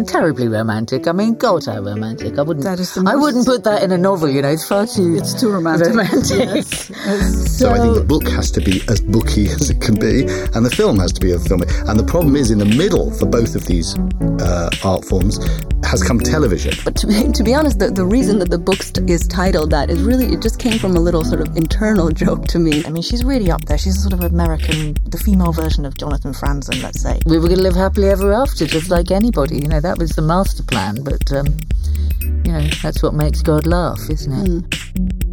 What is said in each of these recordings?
and terribly romantic. I mean, God, how romantic! I wouldn't. That is the I wouldn't put that in a novel. You know, it's far too. It's too romantic. Romantic. Yes. So I think the book has to be as booky as it can be, and the film has to be a film. And the problem is, in the middle for both of these uh, art forms, has come television. But to be, to be honest, the, the reason that the book st- is titled that is really, it just came from a little sort of internal joke to me. I mean, she's really up there. She's sort of American, the female version of Jonathan Franzen, let's say. we were going to live happily ever after, just like anybody. You know, that was the master plan. But um, you know, that's what makes God laugh, isn't it?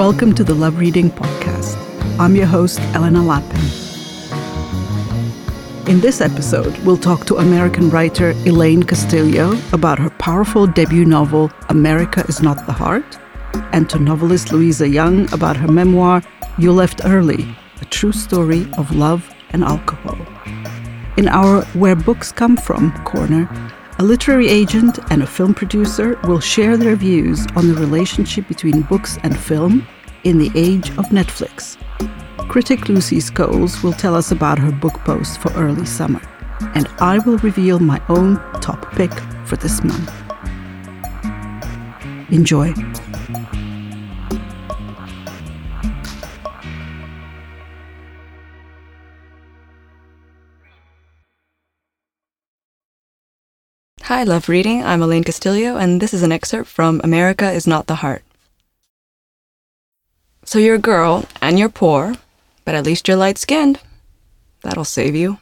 Welcome to the Love Reading Podcast. I'm your host, Elena Lappin. In this episode, we'll talk to American writer Elaine Castillo about her powerful debut novel, America is Not the Heart, and to novelist Louisa Young about her memoir, You Left Early A True Story of Love and Alcohol. In our Where Books Come From corner, a literary agent and a film producer will share their views on the relationship between books and film in the age of Netflix. Critic Lucy Scholes will tell us about her book post for early summer, and I will reveal my own top pick for this month. Enjoy. Hi, Love Reading. I'm Elaine Castillo, and this is an excerpt from America is Not the Heart. So you're a girl, and you're poor, but at least you're light skinned. That'll save you.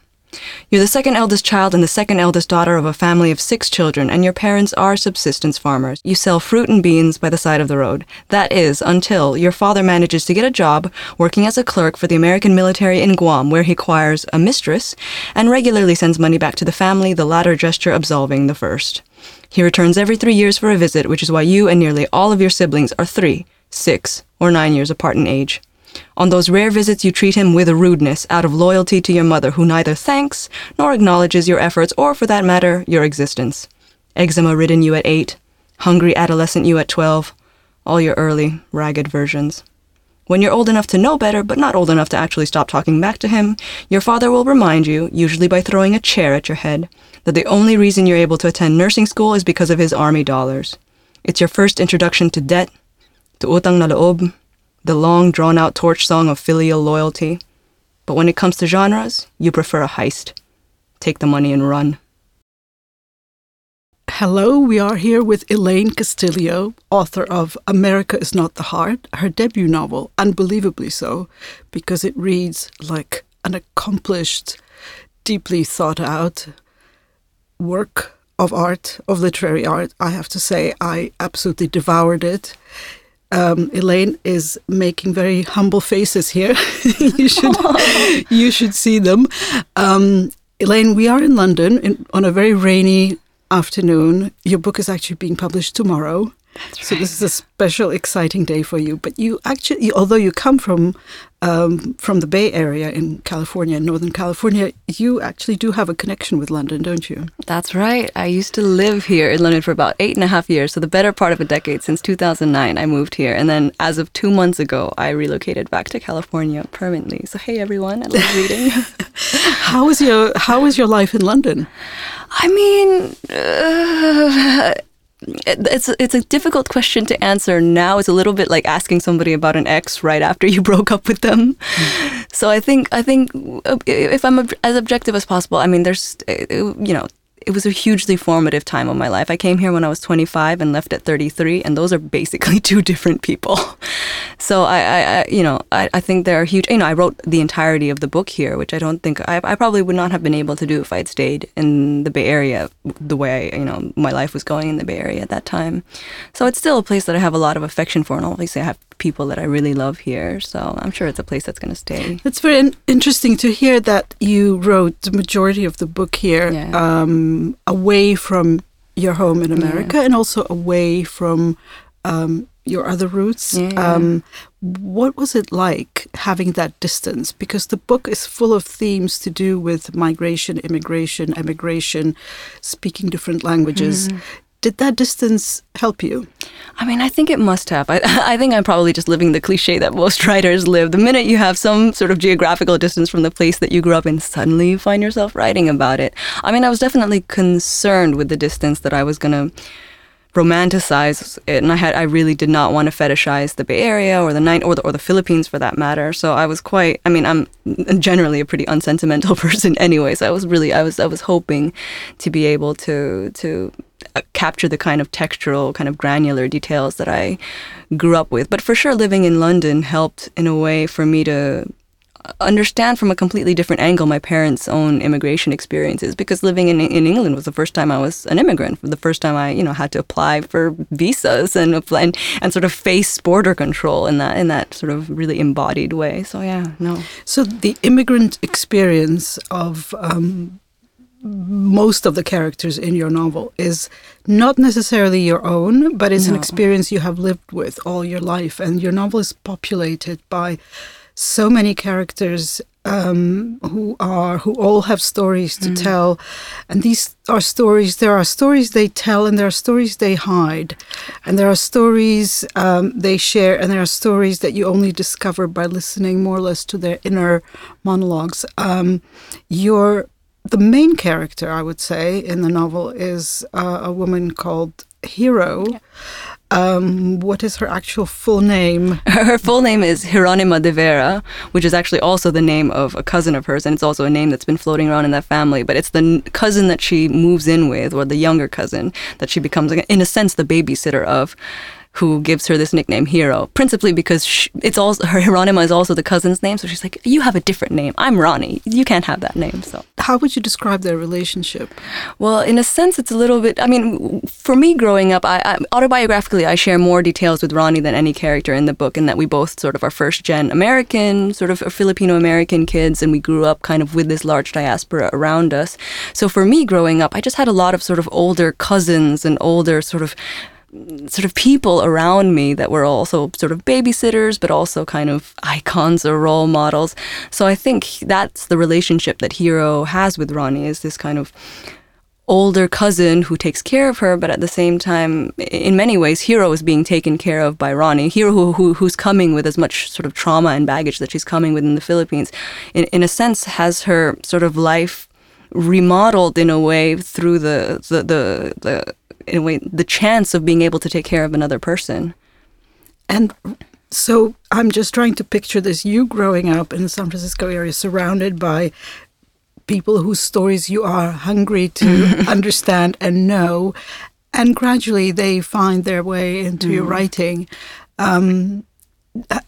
You're the second eldest child and the second eldest daughter of a family of six children, and your parents are subsistence farmers. You sell fruit and beans by the side of the road. That is, until your father manages to get a job working as a clerk for the American military in Guam, where he acquires a mistress and regularly sends money back to the family, the latter gesture absolving the first. He returns every three years for a visit, which is why you and nearly all of your siblings are three, six, or nine years apart in age. On those rare visits, you treat him with a rudeness out of loyalty to your mother, who neither thanks nor acknowledges your efforts or, for that matter, your existence. Eczema ridden you at eight, hungry adolescent you at 12, all your early, ragged versions. When you're old enough to know better, but not old enough to actually stop talking back to him, your father will remind you, usually by throwing a chair at your head, that the only reason you're able to attend nursing school is because of his army dollars. It's your first introduction to debt, to utang na loob, the long drawn out torch song of filial loyalty. But when it comes to genres, you prefer a heist. Take the money and run. Hello, we are here with Elaine Castillo, author of America is Not the Heart, her debut novel, unbelievably so, because it reads like an accomplished, deeply thought out work of art, of literary art. I have to say, I absolutely devoured it. Um, Elaine is making very humble faces here. you should you should see them. Um, Elaine, we are in London in, on a very rainy afternoon. Your book is actually being published tomorrow. So this is a special, exciting day for you. But you actually, although you come from um, from the Bay Area in California, Northern California, you actually do have a connection with London, don't you? That's right. I used to live here in London for about eight and a half years, so the better part of a decade. Since 2009, I moved here. And then as of two months ago, I relocated back to California permanently. So, hey, everyone, I love reading. How is your How is your life in London? I mean, uh, it's it's a difficult question to answer now. It's a little bit like asking somebody about an ex right after you broke up with them. So I think I think uh, if I'm ob- as objective as possible, I mean, there's uh, you know. It was a hugely formative time of my life. I came here when I was 25 and left at 33, and those are basically two different people. So I, I, I you know, I, I think there are huge. You know, I wrote the entirety of the book here, which I don't think I, I probably would not have been able to do if I had stayed in the Bay Area the way you know my life was going in the Bay Area at that time. So it's still a place that I have a lot of affection for, and obviously I have people that I really love here. So I'm sure it's a place that's going to stay. It's very in- interesting to hear that you wrote the majority of the book here Yeah. um, away from your home in America and also away from um, your other roots. Yeah, yeah. Um, what was it like having that distance? Because the book is full of themes to do with migration, immigration, emigration, speaking different languages. Mm-hmm. Did that distance help you? I mean, I think it must have. I, I think I'm probably just living the cliche that most writers live. The minute you have some sort of geographical distance from the place that you grew up in, suddenly you find yourself writing about it. I mean, I was definitely concerned with the distance that I was going to romanticize it and I had I really did not want to fetishize the Bay Area or the night or the or the Philippines for that matter so I was quite I mean I'm generally a pretty unsentimental person anyway so I was really I was I was hoping to be able to to capture the kind of textural kind of granular details that I grew up with but for sure living in London helped in a way for me to understand from a completely different angle my parents' own immigration experiences because living in in England was the first time I was an immigrant, for the first time I you know had to apply for visas and and, and sort of face border control in that in that sort of really embodied way. So yeah, no. So the immigrant experience of um, most of the characters in your novel is not necessarily your own, but it's an experience you have lived with all your life, and your novel is populated by so many characters um, who are who all have stories to tell, and these are stories. There are stories they tell, and there are stories they hide, and there are stories um, they share, and there are stories that you only discover by listening more or less to their inner monologues. Um, your the main character, I would say, in the novel is uh, a woman called Hero. Um, what is her actual full name? Her, her full name is Hieronima de Vera, which is actually also the name of a cousin of hers, and it's also a name that's been floating around in that family. But it's the n- cousin that she moves in with, or the younger cousin that she becomes, in a sense, the babysitter of. Who gives her this nickname Hero? Principally because sh it's also her Hieronima is also the cousin's name, so she's like, "You have a different name. I'm Ronnie. You can't have that name." So How would you describe their relationship? well, in a sense, it's a little bit. I mean, for me growing up, I, I autobiographically, I share more details with Ronnie than any character in the book, in that we both sort of are first gen American, sort of Filipino American kids, and we grew up kind of with this large diaspora around us. So for me growing up, I just had a lot of sort of older cousins and older sort of sort of people around me that were also sort of babysitters, but also kind of icons or role models. So I think that's the relationship that Hero has with Ronnie is this kind of older cousin who takes care of her, but at the same time, in many ways, Hero is being taken care of by Ronnie. Hero, who, who who's coming with as much sort of trauma and baggage that she's coming with in the Philippines, in, in a sense, has her sort of life remodeled in a way through the the the, the in a way the chance of being able to take care of another person. And so I'm just trying to picture this you growing up in the San Francisco area, surrounded by people whose stories you are hungry to understand and know. And gradually they find their way into your writing. Um,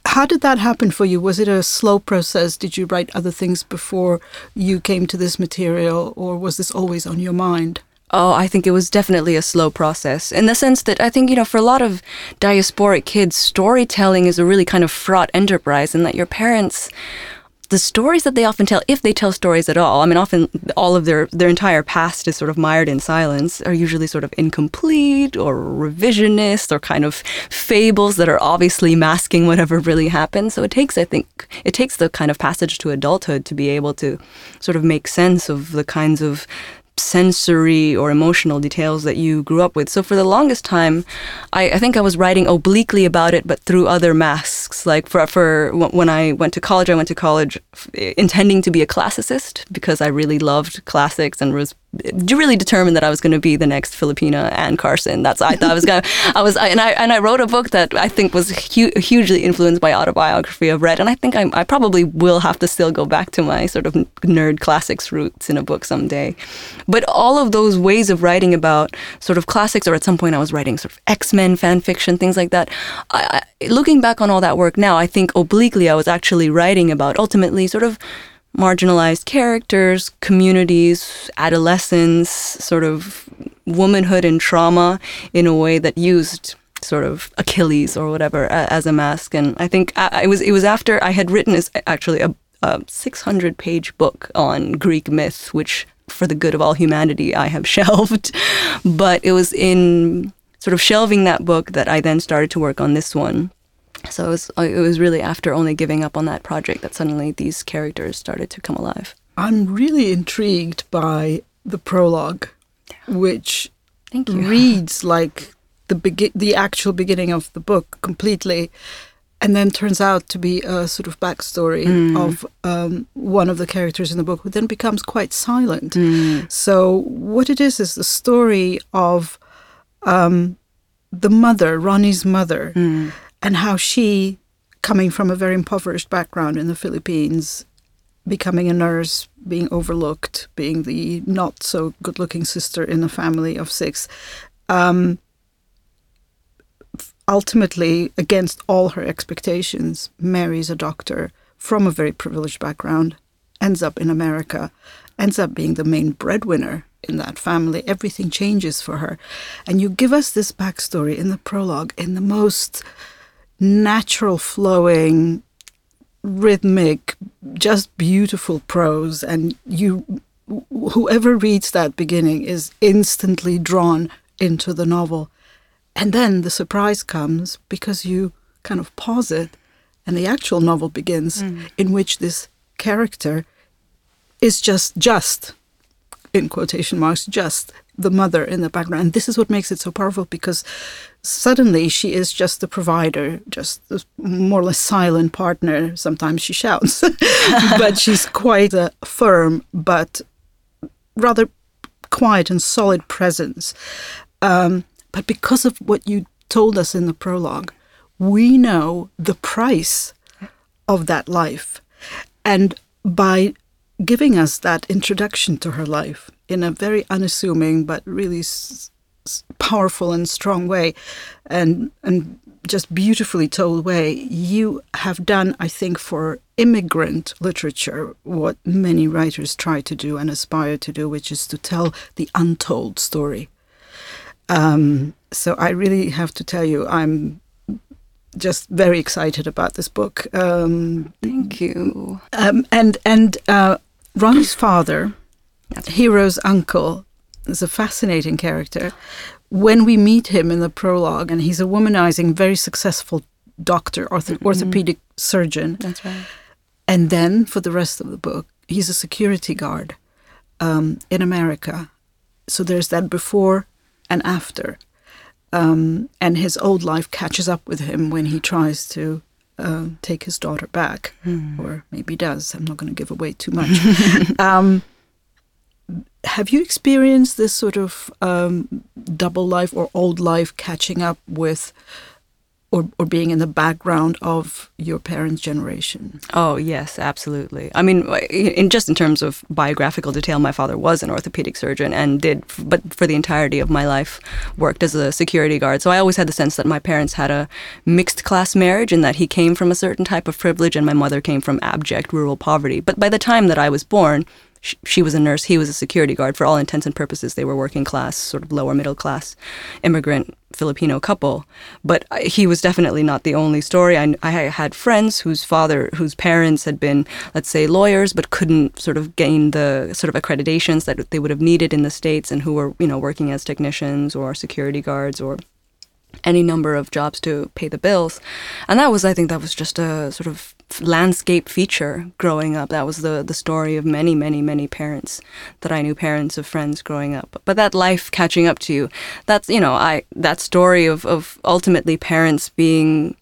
how did that happen for you? Was it a slow process? Did you write other things before you came to this material, or was this always on your mind? Oh, I think it was definitely a slow process in the sense that I think, you know, for a lot of diasporic kids, storytelling is a really kind of fraught enterprise and that your parents, the stories that they often tell, if they tell stories at all, I mean, often all of their, their entire past is sort of mired in silence, are usually sort of incomplete or revisionist or kind of fables that are obviously masking whatever really happened. So it takes, I think, it takes the kind of passage to adulthood to be able to sort of make sense of the kinds of sensory or emotional details that you grew up with. So for the longest time, I, I think I was writing obliquely about it, but through other masks. Like for for wh- when I went to college, I went to college intending to be a classicist because I really loved classics and was really determined that I was going to be the next Filipina Anne Carson. That's I thought I was going. I was I, and I and I wrote a book that I think was hu- hugely influenced by autobiography of Red, and I think I, I probably will have to still go back to my sort of nerd classics roots in a book someday. But all of those ways of writing about sort of classics, or at some point I was writing sort of X Men fan fiction, things like that. I, I, looking back on all that work now, I think obliquely I was actually writing about ultimately sort of marginalized characters, communities, adolescence, sort of womanhood and trauma in a way that used sort of Achilles or whatever a- as a mask. And I think I, I was it was after I had written is actually a, a 600 page book on Greek myth, which for the good of all humanity I have shelved. But it was in sort of shelving that book that I then started to work on this one. So it was, it was really after only giving up on that project that suddenly these characters started to come alive. I'm really intrigued by the prologue, which reads like the begi- the actual beginning of the book completely, and then turns out to be a sort of backstory of um, one of the characters in the book, who then becomes quite silent. So what it is is the story of um, the mother, Ronnie's mother, and how she, coming from a very impoverished background in the Philippines, becoming a nurse, being overlooked, being the not so good looking sister in a family of six, um, ultimately, against all her expectations, marries a doctor from a very privileged background, ends up in America, ends up being the main breadwinner in that family. Everything changes for her. And you give us this backstory in the prologue in the most natural flowing rhythmic, just beautiful prose, and you, whoever reads that beginning is instantly drawn into the novel. And then the surprise comes because you kind of pause it, and the actual novel begins, mm. in which this character is just just in quotation marks just the mother in the background and this is what makes it so powerful because suddenly she is just the provider just the more or less silent partner. Sometimes she shouts but she's quite a firm but rather quiet and solid presence. Um, but because of what you told us in the prologue we know the price of that life. And by giving us that introduction to her life in a very unassuming but really powerful and strong way and and just beautifully told way you have done i think for immigrant literature what many writers try to do and aspire to do which is to tell the untold story um, so i really have to tell you i'm just very excited about this book um, Thank you. um, and and uh, Ronnie's father, Hero's uncle, is a fascinating character. When we meet him in the prologue, and he's a womanizing, very successful doctor, ortho- orthopedic surgeon, That's right. and then for the rest of the book, he's a security guard um, in America. So there's that before and after. Um, and his old life catches up with him when he tries to uh, take his daughter back, or maybe does. I'm not going to give away too much. um, have you experienced this sort of um, double life or old life catching up with, or, or being in the background of your parents' generation? Oh yes, absolutely. I mean, in just in terms of biographical detail, my father was an orthopedic surgeon and did, but for the entirety of my life, worked as a security guard. So I always had the sense that my parents had a mixed class marriage, and that he came from a certain type of privilege, and my mother came from abject rural poverty. But by the time that I was born, sh- she was a nurse, he was a security guard. For all intents and purposes, they were working class, sort of lower middle class, immigrant Filipino couple. But he was definitely not the only story. I, I had friends whose father, whose parents had been, let's say, lawyers, but couldn't sort of gain the sort of accreditations that they would have needed in the states, and who were, you know, working as technicians or security guards or any number of jobs to pay the bills. And that was, I think, that was just a sort of landscape feature growing up. That was the, the story of many, many, many parents that I knew, parents of friends growing up. But that life catching up to you, that's, you know, I, that story of, of ultimately parents being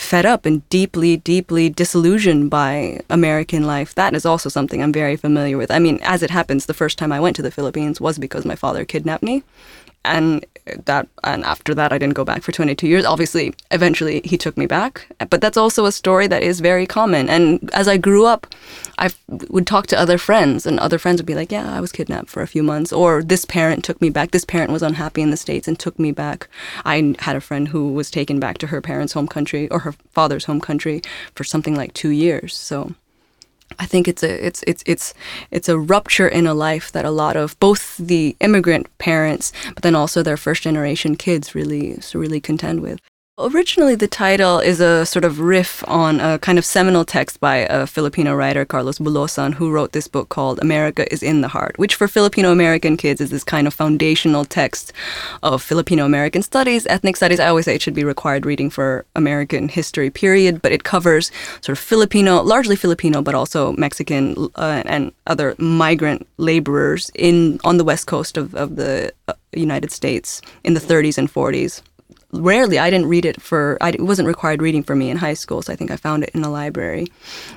fed up and deeply, deeply disillusioned by American life. That is also something I'm very familiar with. I mean, as it happens, the first time I went to the Philippines was because my father kidnapped me. And that, and after that, I didn't go back for 22 years. Obviously, eventually he took me back. But that's also a story that is very common. And as I grew up, I would talk to other friends, and other friends would be like, "Yeah, I was kidnapped for a few months," or "This parent took me back. This parent was unhappy in the states and took me back." I had a friend who was taken back to her parents' home country or her father's home country for something like two years. So. I think it's a it's it's it's it's a rupture in a life that a lot of both the immigrant parents, but then also their first generation kids really really contend with. Originally, the title is a sort of riff on a kind of seminal text by a Filipino writer, Carlos Bulosan, who wrote this book called America is in the Heart, which for Filipino American kids is this kind of foundational text of Filipino American studies, ethnic studies. I always say it should be required reading for American history, period, but it covers sort of Filipino, largely Filipino, but also Mexican uh, and other migrant laborers in on the west coast of, of the uh, United States in the 30s and 40s rarely I didn't read it for I, it wasn't required reading for me in high school, so I think I found it in a library.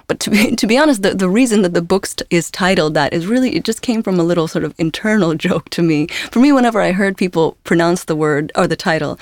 But to be to be honest, the the reason that the book is titled that is really it just came from a little sort of internal joke to me. For me, whenever I heard people pronounce the word or the title,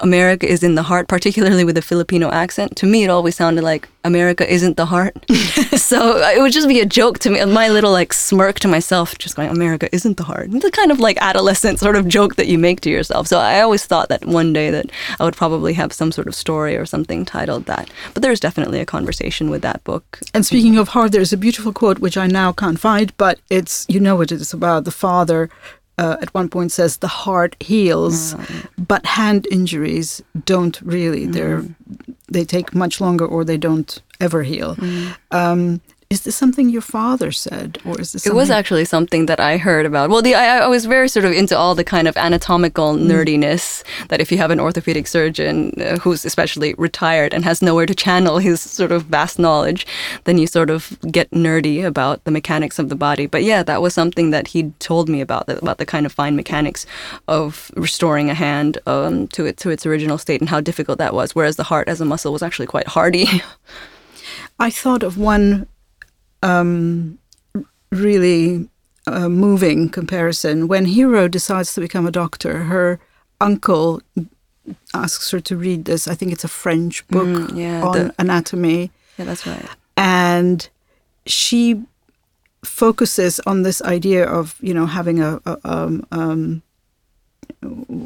America is in the heart, particularly with a Filipino accent. To me, it always sounded like America isn't the heart. so it would just be a joke to me, my little like smirk to myself, just going, America isn't the heart. The kind of like adolescent sort of joke that you make to yourself. So I always thought that one day that I would probably have some sort of story or something titled that. But there's definitely a conversation with that book. And speaking of heart, there's a beautiful quote which I now can't find, but it's you know what it is about the father uh, at one point says the heart heals, mm. but hand injuries don't really. Mm. They're they take much longer, or they don't ever heal. Mm. Um, is this something your father said, or is this? It was actually something that I heard about. Well, the, I, I, was very sort of into all the kind of anatomical mm. nerdiness that if you have an orthopedic surgeon uh, who's especially retired and has nowhere to channel his sort of vast knowledge, then you sort of get nerdy about the mechanics of the body. But yeah, that was something that he told me about about the kind of fine mechanics of restoring a hand um, to it to its original state and how difficult that was. Whereas the heart as a muscle was actually quite hardy. I thought of one um, really uh, moving comparison. When Hero decides to become a doctor, her uncle asks her to read this. I think it's a French book mm, yeah, on the, anatomy. Yeah, that's right. And she focuses on this idea of you know having a, a um, um,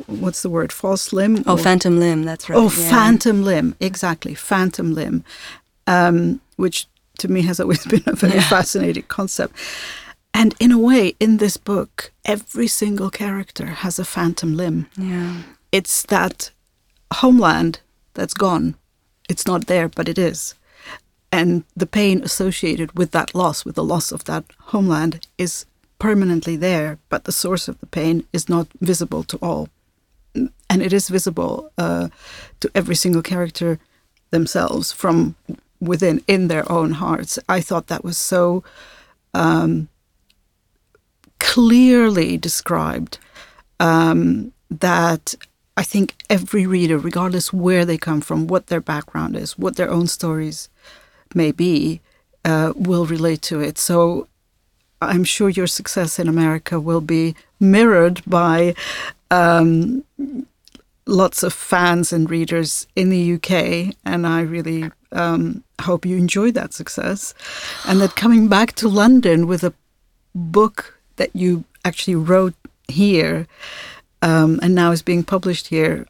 what's the word false limb oh or, phantom limb that's right oh yeah. phantom limb exactly phantom limb um, which to me has always been a very yeah. fascinating concept. And in a way, in this book, every single character has a phantom limb. Yeah. It's that homeland that's gone. It's not there, but it is. And the pain associated with that loss, with the loss of that homeland, is permanently there, but the source of the pain is not visible to all. And it is visible uh, to every single character themselves from within in their own hearts. I thought that was so um, clearly described um, that I think every reader, regardless where they come from, what their background is, what their own stories may be, uh, will relate to it. So I'm sure your success in America will be mirrored by um, lots of fans and readers in the UK, and I really um, hope you enjoyed that success, and that coming back to London with a book that you actually wrote here um, and now is being published here.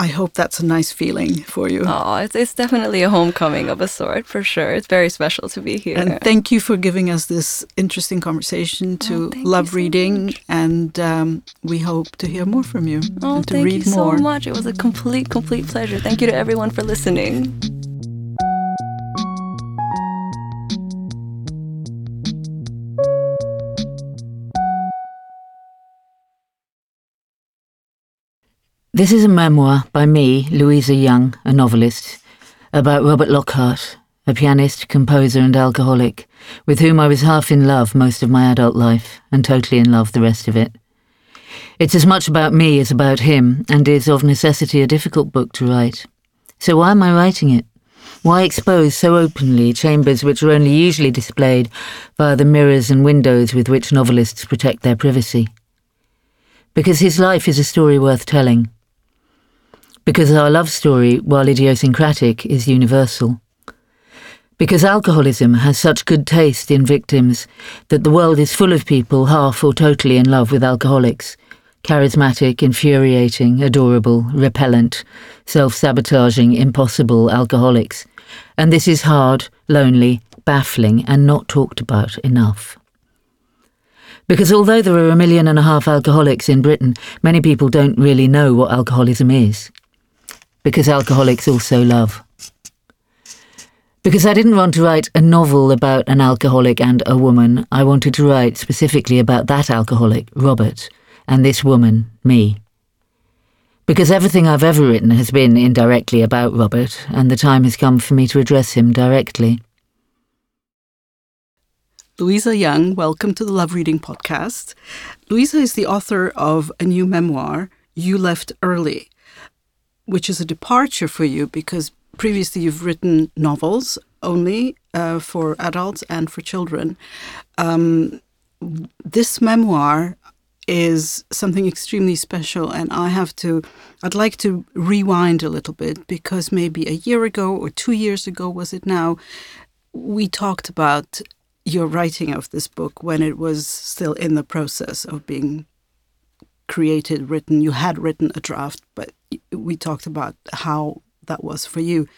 I hope that's a nice feeling for you. Oh, it's, it's definitely a homecoming of a sort, for sure. It's very special to be here. And thank you for giving us this interesting conversation to oh, love reading. And um, we hope to hear more from you oh, and to thank you so much. It was a complete, complete pleasure. Thank you to everyone for listening. This is a memoir by me, Louisa Young, a novelist, about Robert Lockhart, a pianist, composer, and alcoholic, with whom I was half in love most of my adult life, and totally in love the rest of it. It's as much about me as about him, and is of necessity a difficult book to write. So why am I writing it? Why expose so openly chambers which are only usually displayed via the mirrors and windows with which novelists protect their privacy? Because his life is a story worth telling because our love story, while idiosyncratic, is universal. Because alcoholism has such good taste in victims that the world is full of people half or totally in love with alcoholics charismatic, infuriating, adorable, repellent, self sabotaging, impossible alcoholics. And this is hard, lonely, baffling, and not talked about enough. Because although there are a million and a half alcoholics in Britain, many people don't really know what alcoholism is because alcoholics also love. Because I didn't want to write a novel about an alcoholic and a woman, I wanted to write specifically about that alcoholic, Robert, and this woman, me. Because everything I've ever written has been indirectly about Robert, and the time has come for me to address him directly. Louisa Young, welcome to the Love Reading Podcast. Louisa is the author of a new memoir, You Left Early, which is a departure for you because previously you've written novels only uh, for adults and for children. Um, this memoir is something extremely special, and I have to, I'd like to rewind a little bit because maybe a year ago or two years ago, was it now, we talked about your writing of this book when it was still in the process of being created, written. You had written a draft, but we talked about how that was for you.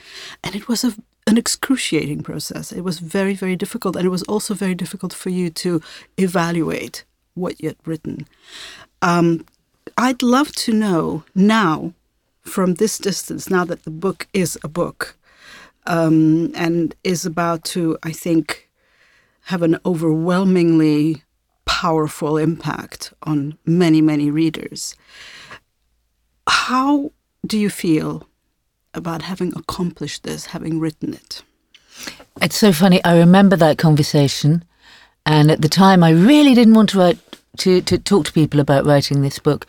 And it was a, an excruciating process. It was very, very difficult. And it was also very difficult for you to evaluate what you had written. Um, I'd love to know now, from this distance, now that the book is a book um, and is about to, I think, have an overwhelmingly powerful impact on many, many readers. How do you feel about having accomplished this, having written it? It's so funny. I remember that conversation, and at the time, I really didn't want to write to to talk to people about writing this book.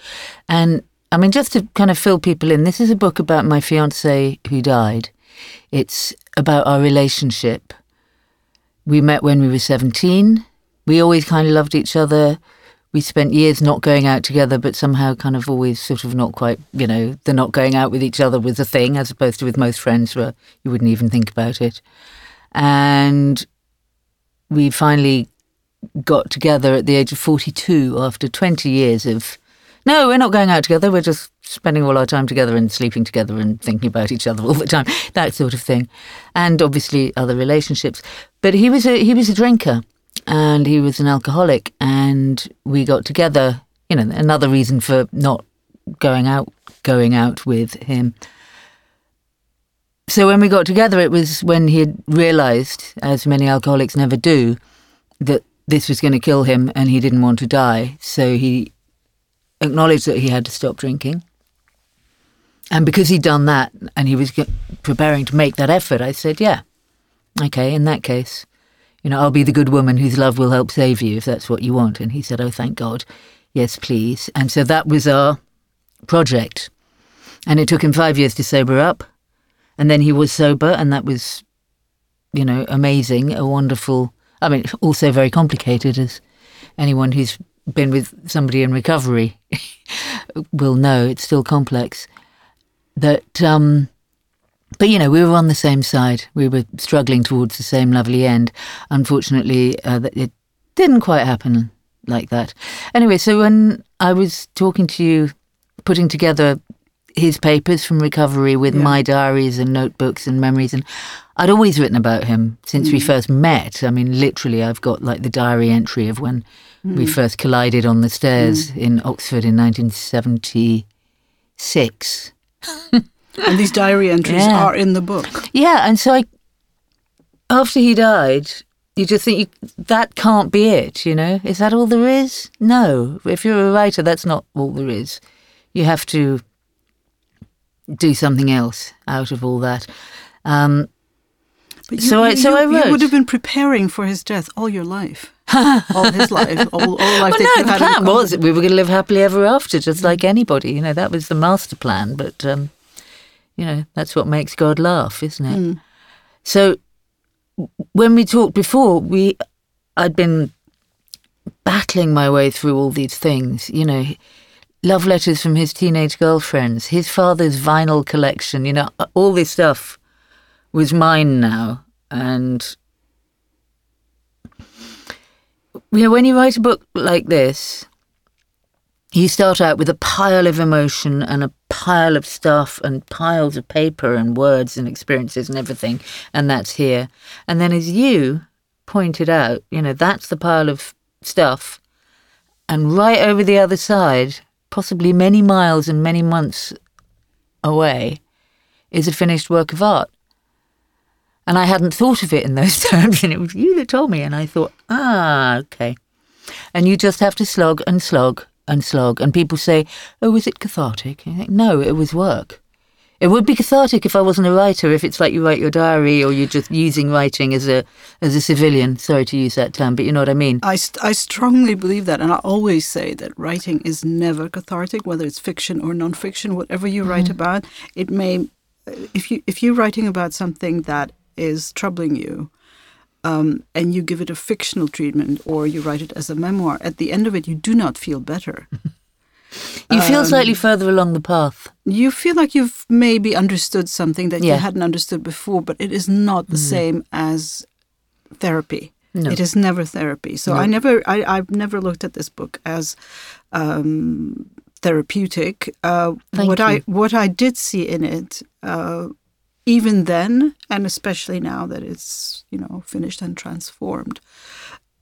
And I mean, just to kind of fill people in, this is a book about my fiance who died. It's about our relationship. We met when we were seventeen. We always kind of loved each other we spent years not going out together, but somehow kind of always sort of not quite, you know, the not going out with each other was a thing, as opposed to with most friends where you wouldn't even think about it. And we finally got together at the age of 42 after 20 years of, no, we're not going out together, we're just spending all our time together and sleeping together and thinking about each other all the time, that sort of thing. And obviously other relationships. But he was a, he was a drinker and he was an alcoholic and we got together you know another reason for not going out going out with him. So when we got together it was when he had realized as many alcoholics never do that this was going to kill him and he didn't want to die. So he acknowledged that he had to stop drinking. And because he'd done that and he was preparing to make that effort i said yeah okay in that case you know, I'll be the good woman whose love will help save you if that's what you want. And he said, Oh, thank God. Yes, please. And so that was our project. And it took him five years to sober up. And then he was sober, and that was, you know, amazing, a wonderful, I mean, also very complicated, as anyone who's been with somebody in recovery will know. It's still complex. That, um, but you know, we were on the same side. We were struggling towards the same lovely end. Unfortunately, uh, it didn't quite happen like that. Anyway, so when I was talking to you, putting together his papers from recovery with yeah. my diaries and notebooks and memories, and I'd always written about him since mm. we first met. I mean, literally, I've got like the diary entry of when mm. we first collided on the stairs mm. in Oxford in 1976. And these diary entries yeah. are in the book. Yeah, and so I, after he died, you just think you, that can't be it. You know, is that all there is? No. If you're a writer, that's not all there is. You have to do something else out of all that. Um, but you, so I, so you, I wrote. You would have been preparing for his death all your life. all his life, all, all life. Well, no, the plan was we were going to live happily ever after, just like anybody. You know, that was the master plan. But um, you know, that's what makes God laugh, isn't it? Mm. So when we talked before, we I'd been battling my way through all these things, you know, love letters from his teenage girlfriends, his father's vinyl collection, you know, all this stuff was mine now. And you know, when you write a book like this, you start out with a pile of emotion and a pile of stuff and piles of paper and words and experiences and everything, and that's here. And then, as you pointed out, you know, that's the pile of stuff. And right over the other side, possibly many miles and many months away, is a finished work of art. And I hadn't thought of it in those terms, and it was you that told me. And I thought, ah, okay. And you just have to slog and slog and slog. And people say, oh, was it cathartic? Think, no, it was work. It would be cathartic if I wasn't a writer, if it's like you write your diary or you're just using writing as a as a civilian. Sorry to use that term, but you know what I mean. I, st- I strongly believe that, and I always say that writing is never cathartic, whether it's fiction or non-fiction. Whatever you write mm-hmm. about, it may, if you if you're writing about something that is troubling you, um, and you give it a fictional treatment or you write it as a memoir, at the end of it, you do not feel better. You Um, feel slightly further along the path. you feel like you've maybe understood something that Yeah. you hadn't understood before, but it is not the same as therapy. No. It is never therapy. So I never, I, I've never looked at this book as um, therapeutic. Uh, Thank what you. I what I did see in it, uh, even then, and especially now that it's you know finished and transformed,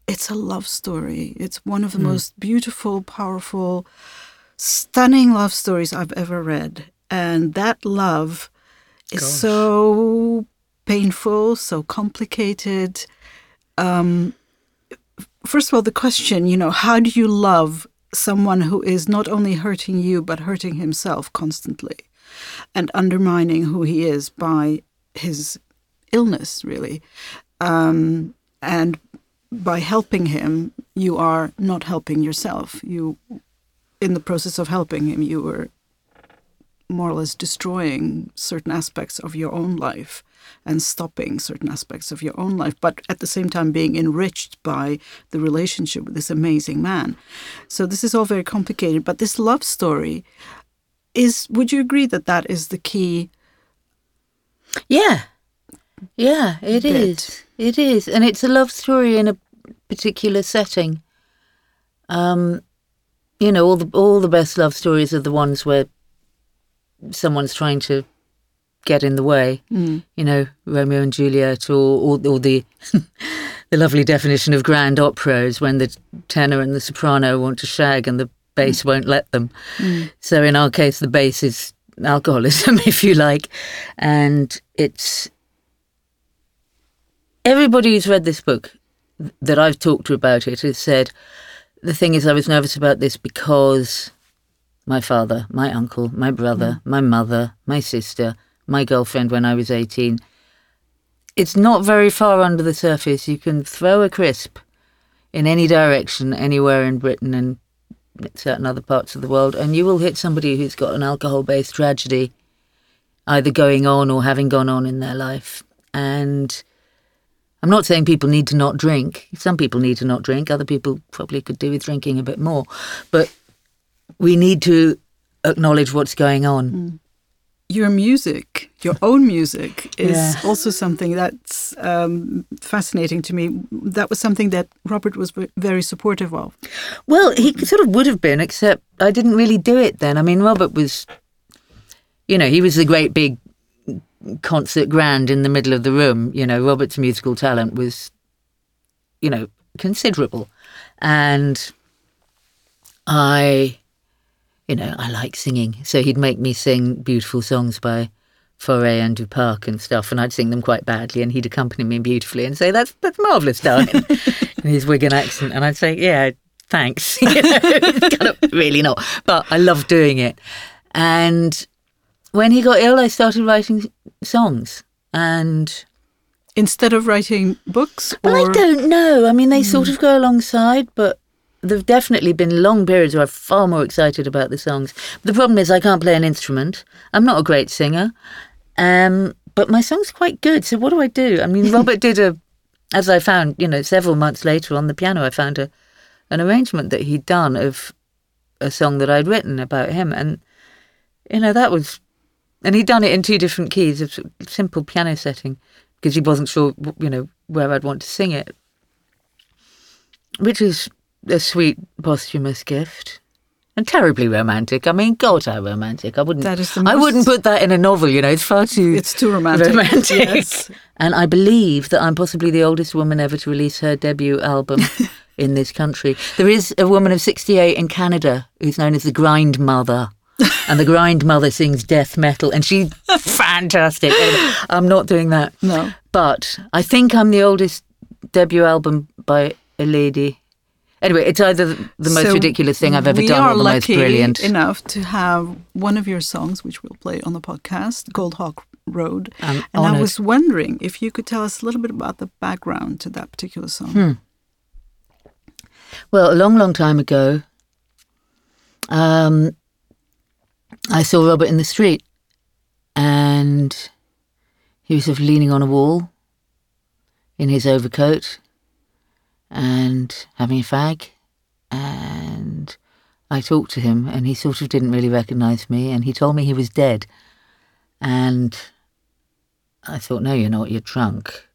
it's a love story. It's one of the most beautiful, powerful, stunning love stories I've ever read. And that love is so painful, so complicated. Um, first of all, the question, you know, how do you love someone who is not only hurting you, but hurting himself constantly and undermining who he is by his illness, really? Um, and by helping him, you are not helping yourself. You, in the process of helping him, you were more or less destroying certain aspects of your own life and stopping certain aspects of your own life, but at the same time being enriched by the relationship with this amazing man. So this is all very complicated, but this love story is. Would you agree that that is the key? Yeah. Yeah, it Bit. is. It is. And it's a love story in a particular setting. Um, you know, all the all the best love stories are the ones where someone's trying to get in the way. Mm. You know, Romeo and Juliet, or or, or the the lovely definition of grand opera is when the tenor and the soprano want to shag and the bass won't let them. Mm. So in our case, the bass is alcoholism, if you like, and it's everybody who's read this book that I've talked to about it has said the thing is I was nervous about this because my father, my uncle, my brother, mm. my mother, my sister, my girlfriend when I was 18. It's not very far under the surface. You can throw a crisp in any direction, anywhere in Britain and certain other parts of the world, and you will hit somebody who's got an alcohol based tragedy either going on or having gone on in their life. And I'm not saying people need to not drink. Some people need to not drink. Other people probably could do with drinking a bit more. But we need to acknowledge what's going on. Mm. Your music, your own music, is Yeah. also something that's um, fascinating to me. That was something that Robert was very supportive of. Well, he sort of would have been, except I didn't really do it then. I mean, Robert was, you know, he was the great big concert grand in the middle of the room. You know, Robert's musical talent was, you know, considerable. And I, you know, I like singing. So he'd make me sing beautiful songs by Fauré and Duparc and stuff, and I'd sing them quite badly, and he'd accompany me beautifully and say, "That's that's marvelous, darling," in his Wigan accent, and I'd say, "Yeah, thanks." you know, kind of really not, but I love doing it. And when he got ill, I started writing songs, and Instead of writing books, well, or I don't know. I mean, they sort hmm. of go alongside, but there've definitely been long periods where I'm far more excited about the songs. the problem is, I can't play an instrument. I'm not a great singer, um, but my song's quite good. So what do I do? I mean, Robert did a, as I found, you know, several months later on the piano, I found a, an arrangement that he'd done of a song that I'd written about him, and you know that was, and he'd done it in two different keys, a simple piano setting, because he wasn't sure, you know, where I'd want to sing it, which is a sweet posthumous gift. And terribly romantic. I mean, God, how romantic! I wouldn't. That is the I wouldn't put that in a novel. You know, it's far too. it's too romantic. romantic. Yes. And I believe that I'm possibly the oldest woman ever to release her debut album in this country. There is a woman of 68 in Canada who's known as the Grindmother. and the Grindmother sings death metal. And she's Fantastic. I'm not doing that. No. But I think I'm the oldest debut album by a lady. Anyway, it's either the the most So ridiculous thing I've ever done or the most lucky brilliant. enough to have one of your songs, which we'll play on the podcast, Goldhawk Road. I'm and I was wondering if you could tell us a little bit about the background to that particular song. Hmm. Well, a long, long time ago, um, I saw Robert in the street, and he was sort of leaning on a wall in his overcoat and having a fag. And I talked to him, and he sort of didn't really recognise me, and he told me he was dead. And I thought, no, you're not, you're drunk.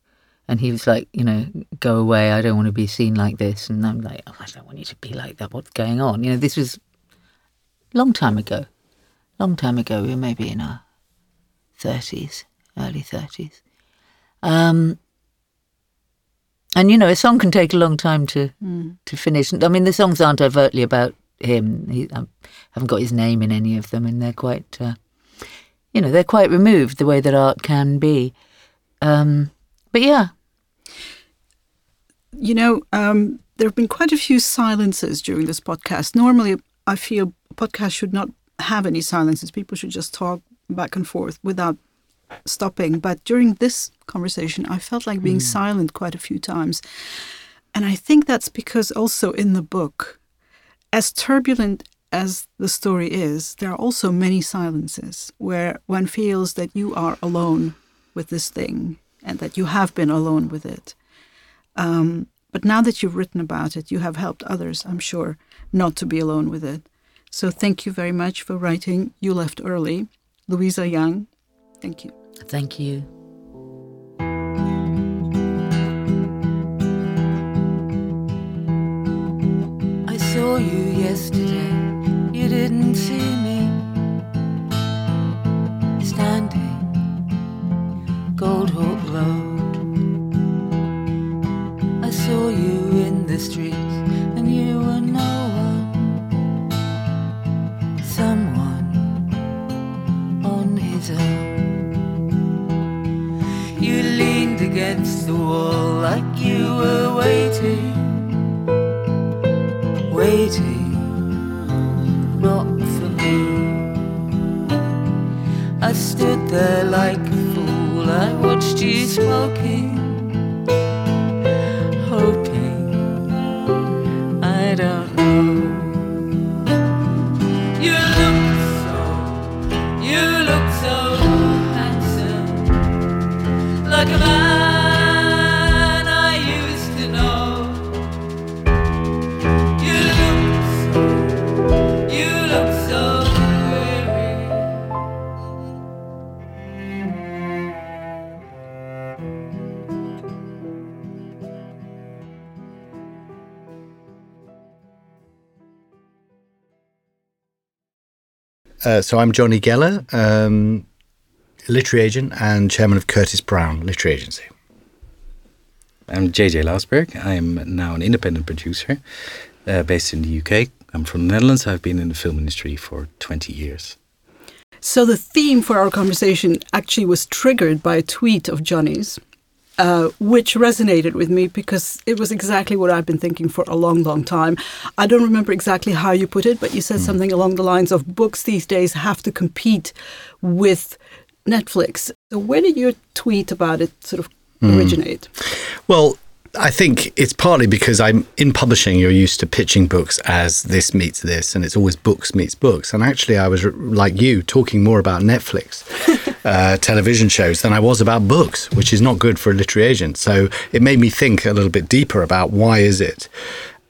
And he was like, you know, go away. I don't want to be seen like this. And I'm like, oh, I don't want you to be like that. What's going on? You know, this was long time ago. Long time ago. We were maybe in our 30s, early 30s. Um, and, you know, a song can take a long time to, to finish. I mean, the songs aren't overtly about him. He, I haven't got his name in any of them. And they're quite, uh, you know, they're quite removed the way that art can be. Um, but yeah, You know, um, there have been quite a few silences during this podcast. Normally, I feel a podcast should not have any silences. People should just talk back and forth without stopping. But during this conversation, I felt like being silent quite a few times. And I think that's because also in the book, as turbulent as the story is, there are also many silences where one feels that you are alone with this thing and that you have been alone with it. Um, but now that you've written about it, you have helped others, I'm sure, not to be alone with it. So thank you very much for writing You Left Early. Louisa Young, thank you. thank you. I saw you yesterday, there like a fool, I watched you smoking, Uh, so I'm Jonny Geller, um, literary agent and chairman of Curtis Brown Literary Agency. I'm JJ Lousberg. I'm now an independent producer uh, based in the UK. I'm from the Netherlands. I've been in the film industry for 20 years. So the theme for our conversation actually was triggered by a tweet of Jonny's, uh, which resonated with me because it was exactly what I've been thinking for a long, long time. I don't remember exactly how you put it, but you said something along the lines of books these days have to compete with Netflix. So where did your tweet about it sort of originate? Well, I think it's partly because I'm in publishing. You're used to pitching books as this meets this, and it's always books meets books. And actually, I was like you, talking more about Netflix uh, television shows than I was about books, which is not good for a literary agent. So it made me think a little bit deeper about why is it.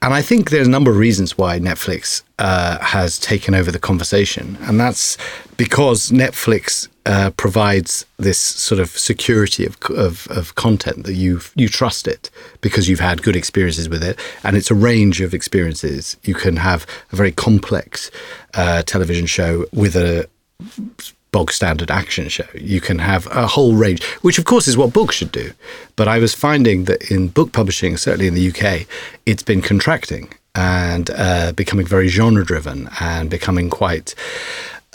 And I think there's a number of reasons why Netflix uh, has taken over the conversation, and that's because Netflix uh, provides this sort of security of, of, of content that you you trust it because you've had good experiences with it, and it's a range of experiences. You can have a very complex uh, television show with a bog standard action show. You can have a whole range, which of course is what books should do. But I was finding that in book publishing, certainly in the UK, it's been contracting and uh, becoming very genre driven and becoming quite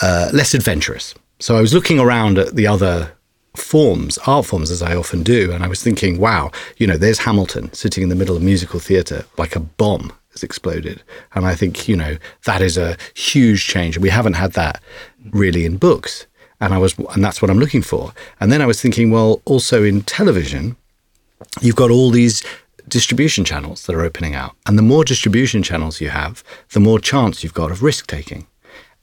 uh, less adventurous. So I was looking around at the other forms, art forms, as I often do, and I was thinking, wow, you know, there's Hamilton sitting in the middle of musical theatre like a bomb has exploded. And I think, you know, that is a huge change. We haven't had that really in books. And I was and that's what I'm looking for. And then I was thinking, well, also in television, you've got all these distribution channels that are opening out. And the more distribution channels you have, the more chance you've got of risk taking.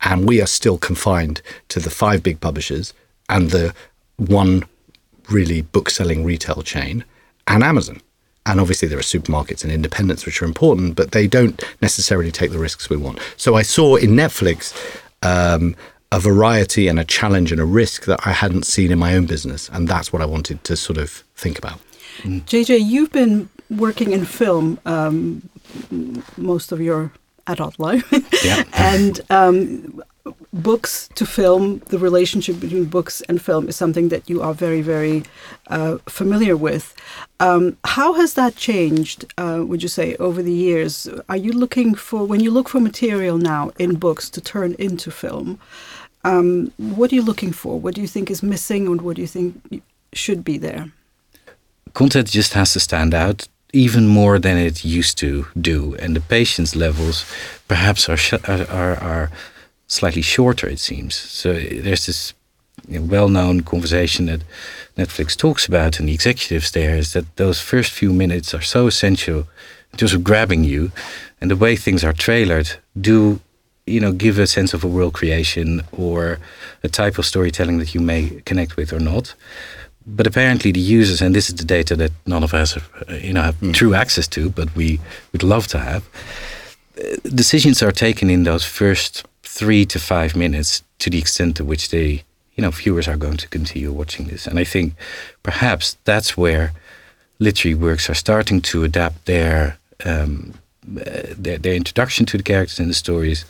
And we are still confined to the five big publishers and the one really book selling retail chain and Amazon. And obviously, there are supermarkets and independents, which are important, but they don't necessarily take the risks we want. So I saw in Netflix um, a variety and a challenge and a risk that I hadn't seen in my own business. And that's what I wanted to sort of think about. JJ, you've been working in film um, most of your adult life. Yeah. and um, books to film, the relationship between books and film is something that you are very, very uh, familiar with. Um, how has that changed, uh, would you say, over the years? Are you looking for, when you look for material now in books to turn into film, um, what are you looking for? What do you think is missing and what do you think should be there? content just has to stand out even more than it used to do, and the patience levels perhaps are are, are, slightly shorter. It seems so. There's this well-known conversation that Netflix talks about, and the executives there is that those first few minutes are so essential in terms of grabbing you, and the way things are trailered do you know give a sense of a world creation or a type of storytelling that you may connect with or not but apparently the users, and this is the data that none of us, uh, you know, have true access to, but we would love to have. uh, Decisions are taken in those first three to five minutes, to the extent to which they, you know, viewers are going to continue watching this. And I think perhaps that's where literary works are starting to adapt their um, uh, their, their introduction to the characters and the stories,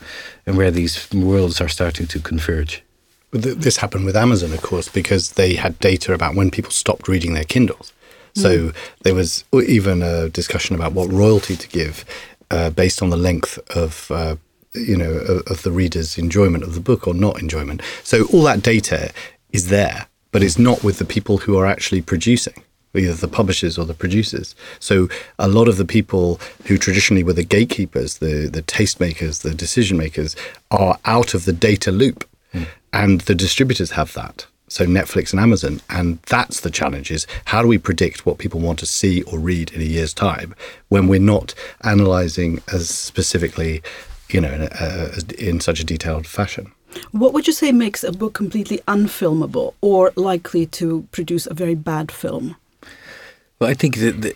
and where these worlds are starting to converge. But th- This happened with Amazon, of course, because they had data about when people stopped reading their Kindles. So there was even a discussion about what royalty to give uh, based on the length of, uh, you know, of, of the reader's enjoyment of the book or not enjoyment. So all that data is there, but it's not with the people who are actually producing either the publishers or the producers. So a lot of the people who traditionally were the gatekeepers, the the tastemakers, the decision makers, are out of the data loop, and the distributors have that. So Netflix and Amazon, and that's the challenge: is how do we predict what people want to see or read in a year's time when we're not analyzing as specifically, you know, in, a, as- in such a detailed fashion. What would you say makes a book completely unfilmable or likely to produce a very bad film? Well, I think the, the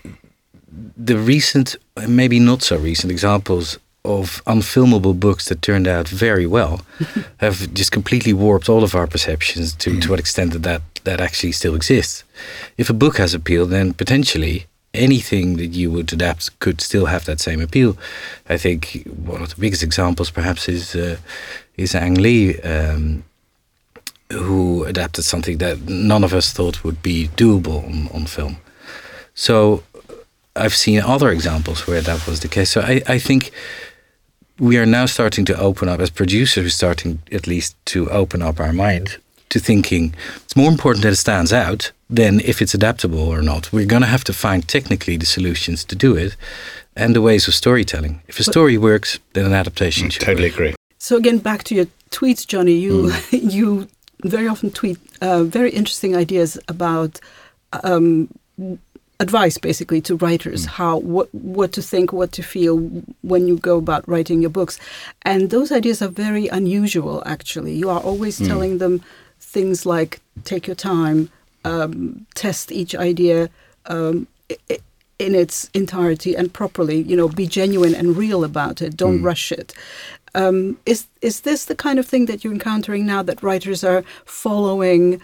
the recent, and maybe not so recent examples of unfilmable books that turned out very well have just completely warped all of our perceptions to, to what extent that, that that actually still exists. If a book has appeal, then potentially anything that you would adapt could still have that same appeal. I think one of the biggest examples perhaps is uh, is Ang Lee. Um, who adapted something that none of us thought would be doable on, on film. So I've seen other examples where that was the case. So I, I think we are now starting to open up, as producers, we're starting at least to open up our mind to thinking it's more important that it stands out than if it's adaptable or not. We're going to have to find technically the solutions to do it and the ways of storytelling. If a story works, then an adaptation should Totally work. agree. So again, back to your tweets, Jonny. You you very often tweet uh, very interesting ideas about um, advice, basically, to writers how what what to think, what to feel when you go about writing your books, and those ideas are very unusual. Actually, you are always telling them things like take your time, um, test each idea. Um, in its entirety and properly, you know, be genuine and real about it. Don't rush it. Um, is is this the kind of thing that you're encountering now that writers are following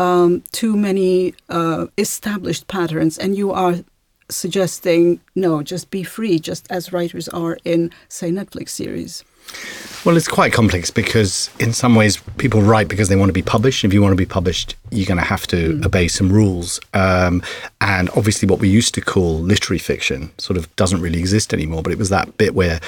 um, too many uh, established patterns, and you are suggesting no, just be free, just as writers are in, say, Netflix series? Well, it's quite complex because in some ways people write because they want to be published. If you want to be published, you're going to have to obey some rules. Um, and obviously, what we used to call literary fiction sort of doesn't really exist anymore. But it was that bit where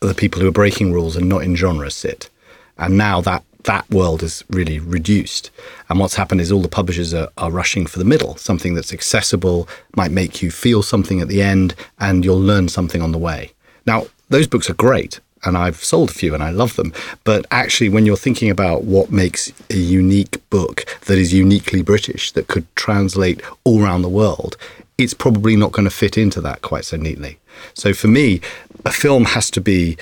the people who are breaking rules and not in genre sit. And now that that world is really reduced. And what's happened is all the publishers are, are rushing for the middle, something that's accessible, might make you feel something at the end, and you'll learn something on the way. Now, those books are great, and I've sold a few and I love them. But actually, when you're thinking about what makes a unique book that is uniquely British, that could translate all around the world, it's probably not going to fit into that quite so neatly. So for me, a film has to be,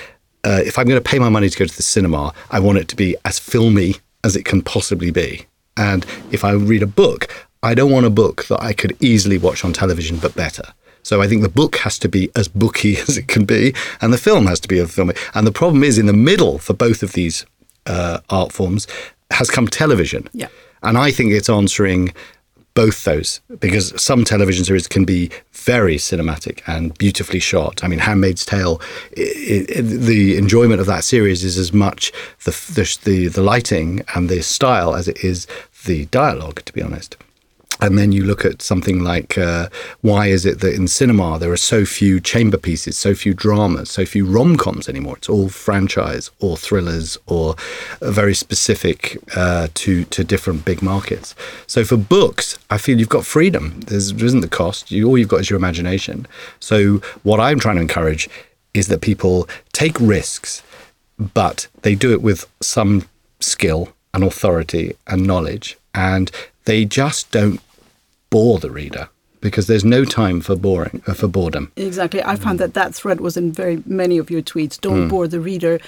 uh, if I'm going to pay my money to go to the cinema, I want it to be as filmy as it can possibly be. And if I read a book, I don't want a book that I could easily watch on television but better. So I think the book has to be as booky as it can be, and the film has to be a filmy. And the problem is, in the middle for both of these uh, art forms has come television. Yeah. And I think it's answering both those because some television series can be very cinematic and beautifully shot. I mean, Handmaid's Tale, it, it, the enjoyment of that series is as much the, the, the the lighting and the style as it is the dialogue. To be honest. And then you look at something like uh, why is it that in cinema there are so few chamber pieces, so few dramas, so few rom coms anymore? It's all franchise or thrillers or very specific uh, to to different big markets. So for books, I feel you've got freedom. There's, there isn't the cost. You, all you've got is your imagination. So what I'm trying to encourage is that people take risks, but they do it with some skill and authority and knowledge, and they just don't bore the reader because there's no time for boring uh, for boredom. Exactly. I found that that thread was in very many of your tweets. Don't Hmm. bore the reader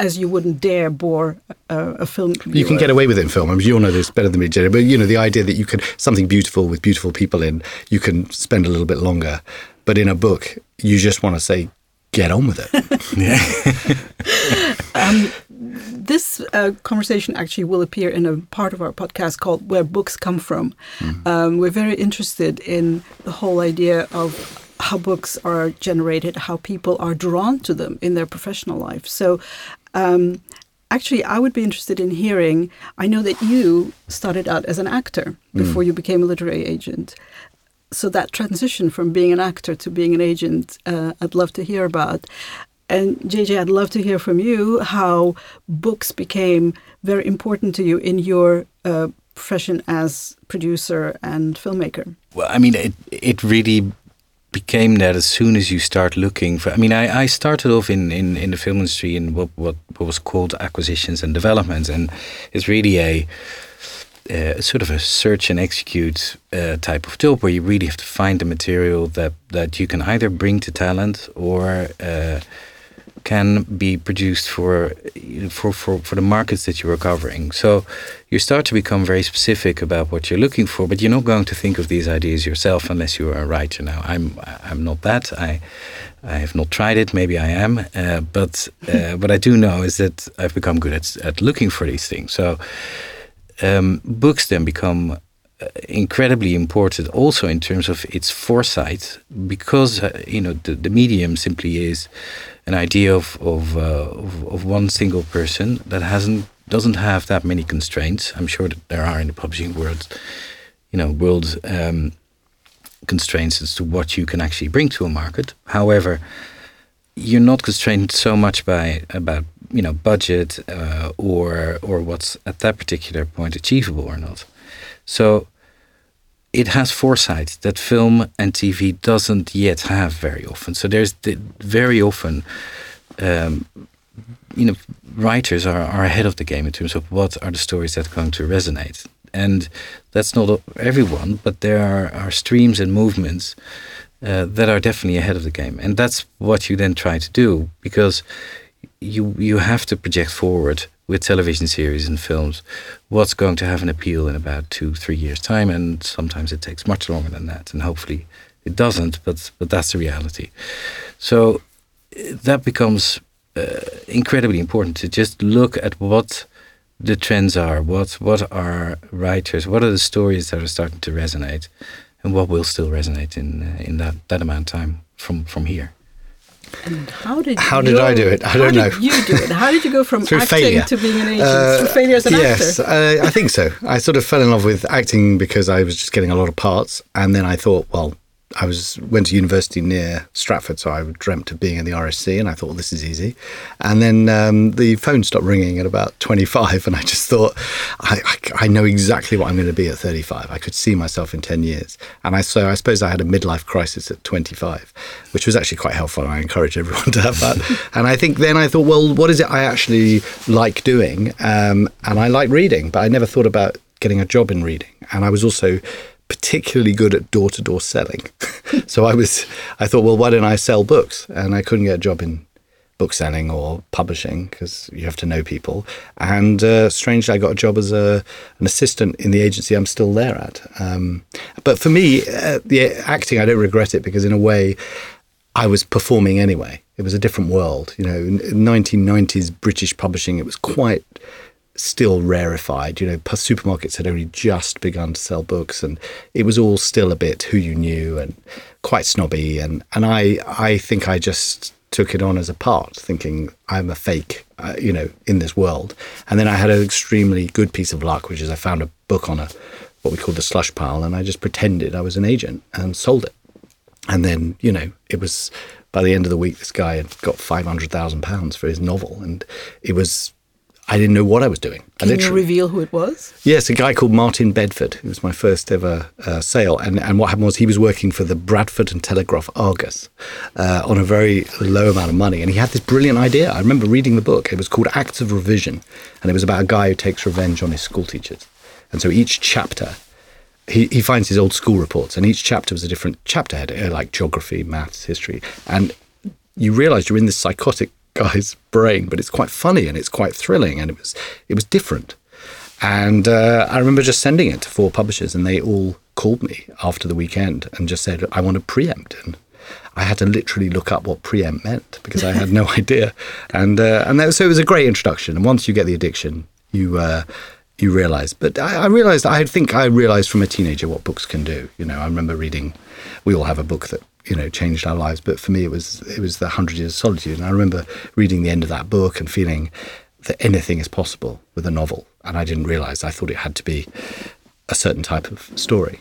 as you wouldn't dare bore uh, a film. You can get away with it in film. I mean, you'll know this better than me, Jenny. But you know, the idea that you can something beautiful with beautiful people in, you can spend a little bit longer. But in a book, you just want to say, "Get on with it." this uh, conversation actually will appear in a part of our podcast called Where Books Come From. Um, we're very interested in the whole idea of how books are generated, how people are drawn to them in their professional life. So, um, actually, I would be interested in hearing. I know that you started out as an actor before you became a literary agent. So, that transition from being an actor to being an agent, uh, I'd love to hear about. And JJ, I'd love to hear from you how books became very important to you in your uh, profession as producer and filmmaker. Well, I mean, it it really became that as soon as you start looking for. I mean, I, I started off in, in, in the film industry in what, what what was called acquisitions and development, and it's really a uh, sort of a search and execute uh, type of job where you really have to find the material that that you can either bring to talent or uh, can be produced for for for for the markets that you are covering. So you start to become very specific about what you're looking for, but you're not going to think of these ideas yourself unless you are a writer. Now, I'm I'm not that. I I have not tried it. Maybe I am, uh, but uh, what I do know is that I've become good at at looking for these things. So um, books then become incredibly important also in terms of its foresight because uh, you know the, the medium simply is an idea of of, uh, of of one single person that hasn't doesn't have that many constraints i'm sure that there are in the publishing world you know world um, constraints as to what you can actually bring to a market however you're not constrained so much by about you know budget uh, or or what's at that particular point achievable or not. So it has foresight that film and TV doesn't yet have very often. So there's the, very often, um, you know, writers are, are ahead of the game in terms of what are the stories that are going to resonate. And that's not everyone, but there are, are streams and movements uh, that are definitely ahead of the game. And that's what you then try to do because you you have to project forward with television series and films what's going to have an appeal in about two three years time and sometimes it takes much longer than that and hopefully it doesn't but but that's the reality. So uh, that becomes uh, incredibly important to just look at what the trends are what what are writers what are the stories that are starting to resonate and what will still resonate in uh, in that that amount of time from from here And how did How did I do it? I don't did know. you do it? How did you go from acting failure. to being an agent? Uh, Through failure as an yes, actor. uh, I think so. I sort of fell in love with acting because I was just getting a lot of parts, and then I thought, well, I was went to university near Stratford, so I dreamt of being in the RSC, and I thought well, this is easy. And then um, the phone stopped ringing at about 25, and I just thought I, I, I know exactly what I'm going to be at 35. I could see myself in 10 years, and I so I suppose I had a midlife crisis at 25, which was actually quite helpful. I encourage everyone to have that. and I think then I thought, well, what is it I actually like doing? Um, and I like reading, but I never thought about getting a job in reading, and I was also particularly good at door to door selling. so I was, I thought, well, why don't I sell books? And I couldn't get a job in book selling or publishing because you have to know people. And uh, strangely, I got a job as a, an assistant in the agency I'm still there at. Um, but for me, uh, the acting, I don't regret it because in a way, I was performing anyway. It was a different world. You know, in 1990s British publishing, it was quite still rarefied. You know, supermarkets had only just begun to sell books, and it was all still a bit who you knew and quite snobby. And and I I think I just took it on as a part, thinking I'm a fake, uh, you know, in this world. And then I had an extremely good piece of luck, which is I found a book on a what we call the slush pile, and I just pretended I was an agent and sold it. And then you know it was by the end of the week, this guy had got five hundred thousand pounds for his novel, and it was I didn't know what I was doing. Can you reveal who it was? Yes, a guy called Martin Bedford. It was my first ever uh, sale. And, and what happened was he was working for the Bradford and Telegraph Argus uh, on a very low amount of money. And he had this brilliant idea. I remember reading the book. It was called Acts of Revision. And it was about a guy who takes revenge on his school teachers. And so each chapter, he, he finds his old school reports, and each chapter was a different chapter head, uh, like geography, maths, history. And you realize you're in this psychotic guy's brain, but it's quite funny and it's quite thrilling, and it was it was different. And uh, I remember just sending it to four publishers, and they all called me after the weekend and just said, "I want to preempt." And I had to literally look up what preempt meant because I had no idea. And uh, and that, so it was a great introduction. And once you get the addiction, you uh, you realize. But I, I, realized, I think I realized from a teenager what books can do. You know, I remember reading. We all have a book that you know changed our lives. But for me, it was it was the Hundred Years of Solitude, and I remember reading the end of that book and feeling that anything is possible with a novel. And I didn't realize I thought it had to be a certain type of story.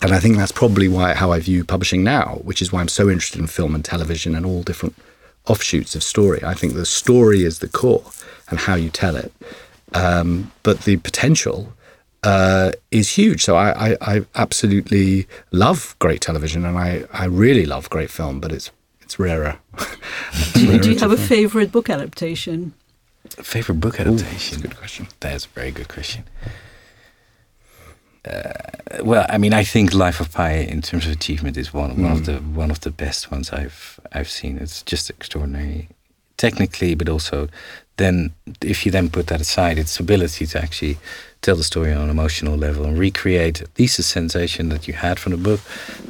And I think that's probably why how I view publishing now, which is why I'm so interested in film and television and all different offshoots of story. I think the story is the core and how you tell it. Um, but the potential uh, is huge. So I, I, I, absolutely love great television, and I, I really love great film, but it's it's rarer. do, rarer do you have a favorite book adaptation? Favorite book adaptation? Ooh, good question. That's a very good question. Uh, well, I mean, I think Life of Pi, in terms of achievement, is one one mm. of the one of the best ones I've I've seen. It's just extraordinary, technically, but also then if you then put that aside, its ability to actually tell the story on an emotional level and recreate at least the sensation that you had from the book,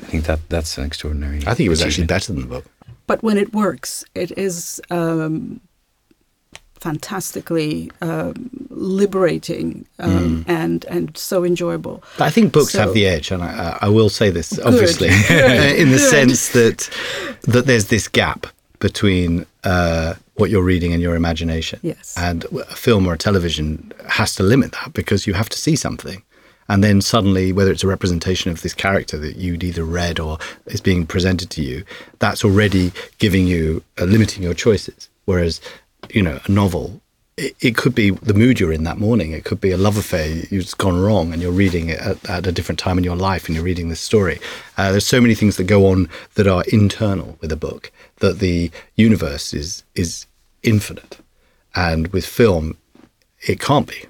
I think that that's an extraordinary. I think it was actually better than the book. But when it works, it is um, fantastically um, liberating um, mm. and and so enjoyable. I think books so, have the edge, and I, I will say this obviously in the sense that that there's this gap between uh, what you're reading and your imagination. Yes. And a film or a television has to limit that because you have to see something. And then suddenly, whether it's a representation of this character that you'd either read or is being presented to you, that's already giving you, uh, limiting your choices. Whereas, you know, a novel, it, it, could be the mood you're in that morning. It could be a love affair you've gone wrong and you're reading it at, at, a different time in your life and you're reading this story. Uh, there's so many things that go on that are internal with a book that the universe is is infinite, and with film, it can't be.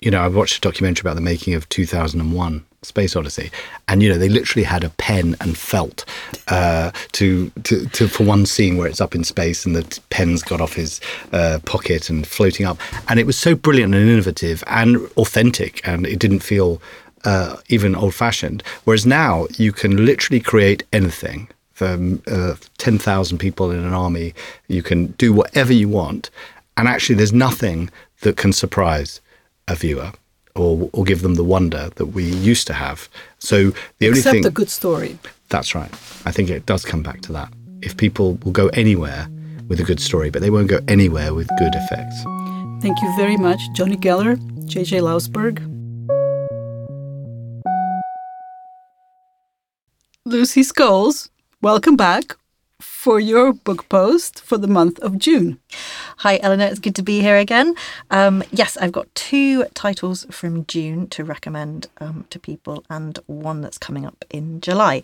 You know, I watched a documentary about the making of 2001 Space Odyssey, and you know they literally had a pen and felt uh, to, to, to for one scene where it's up in space and the pen's got off his uh, pocket and floating up, and it was so brilliant and innovative and authentic, and it didn't feel uh, even old fashioned. Whereas now you can literally create anything for uh, 10,000 people in an army. You can do whatever you want. And actually, there's nothing that can surprise a viewer or, or give them the wonder that we used to have. So the only Except thing. Except a good story. That's right. I think it does come back to that. If people will go anywhere with a good story, but they won't go anywhere with good effects. Thank you very much, Jonny Geller, JJ Lousberg. Lucy Scholes, welcome back for your book post for the month of June. Hi, Elena. It's good to be here again. Um, yes, I've got two titles from June to recommend um, to people, and one that's coming up in July.